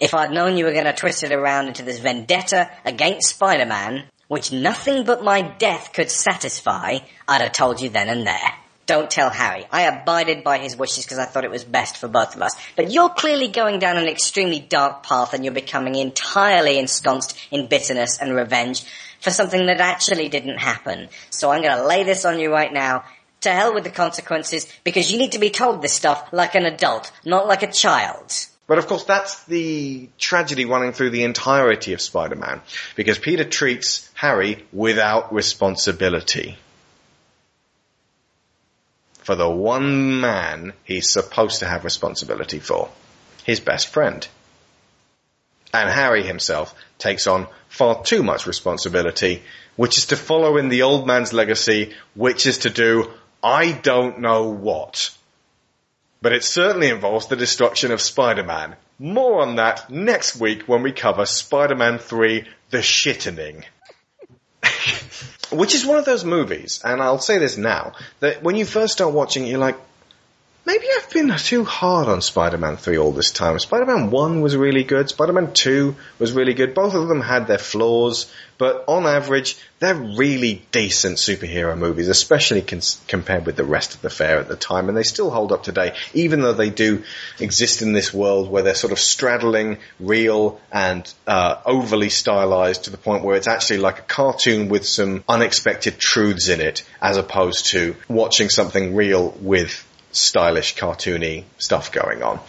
If I'd known you were to twist it around into this vendetta against Spider-Man, which nothing but my death could satisfy, I'd have told you then and there. Don't tell Harry. I abided by his wishes because I thought it was best for both of us. But you're clearly going down an extremely dark path and you're becoming entirely ensconced in bitterness and revenge for something that actually didn't happen. So I'm gonna lay this on you right now. To hell with the consequences because you need to be told this stuff like an adult, not like a child. But of course, that's the tragedy running through the entirety of Spider-Man, because Peter treats Harry without responsibility for the one man he's supposed to have responsibility for, his best friend. And Harry himself takes on far too much responsibility, which is to follow in the old man's legacy, which is to do I don't know what. But it certainly involves the destruction of Spider-Man. More on that next week when we cover Spider-Man 3, The Shittening. Which is one of those movies, and I'll say this now, that when you first start watching it, you're like, maybe I've been too hard on Spider-Man 3 all this time. Spider-Man 1 was really good, Spider-Man 2 was really good, both of them had their flaws, but on average, they're really decent superhero movies, especially cons- compared with the rest of the fair at the time, and they still hold up today, even though they do exist in this world where they're sort of straddling real and uh, overly stylized to the point where it's actually like a cartoon with some unexpected truths in it, as opposed to watching something real with stylish, cartoony stuff going on.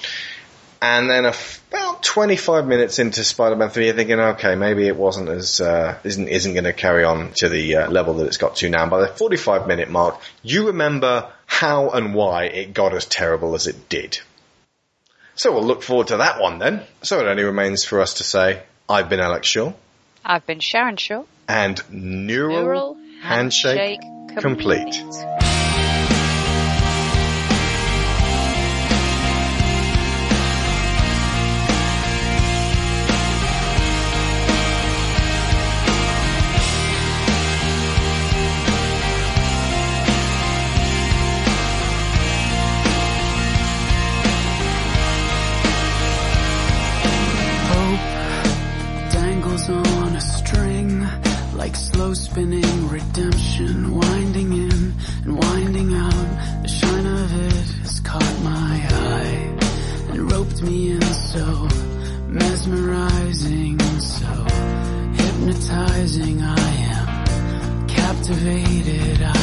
And then about 25 minutes into Spider-Man 3, you're thinking, okay, maybe it wasn't as, uh, isn't, isn't going to carry on to the uh, level that it's got to now. By the 45 minute mark, you remember how and why it got as terrible as it did. So we'll look forward to that one then. So it only remains for us to say, I've been Alex Shaw. I've been Sharon Shaw. And Neural, Neural Handshake, Handshake complete. complete. So mesmerizing so hypnotizing. I am captivated. I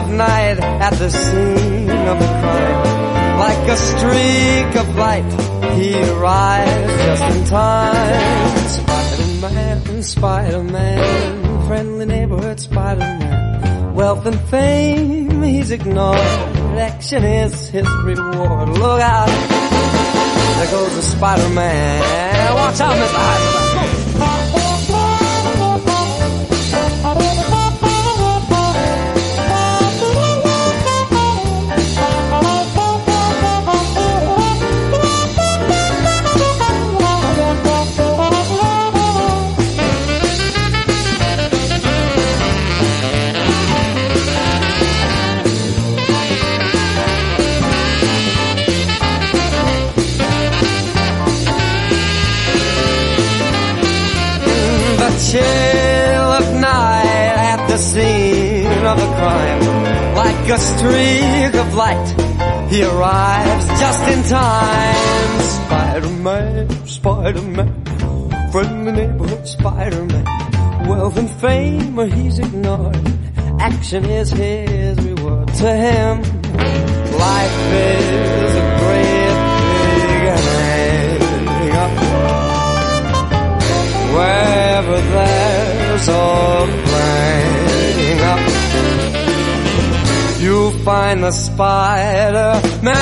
of night at the scene of the crime. Like a streak of light He arrives just in time. Spider-Man, Spider-Man Friendly neighborhood Spider-Man. Wealth and fame he's ignored. Action is his reward. Look out There goes the Spider-Man. Watch out Mr. Heisenberg the scene of a crime. Like a streak of light, he arrives just in time. Spider-Man, Spider-Man, friendly neighborhood Spider-Man. Wealth and fame, he's ignored. Action is his reward to him. Life is a great big hang up. Wherever there's a flame you'll find the Spider-Man.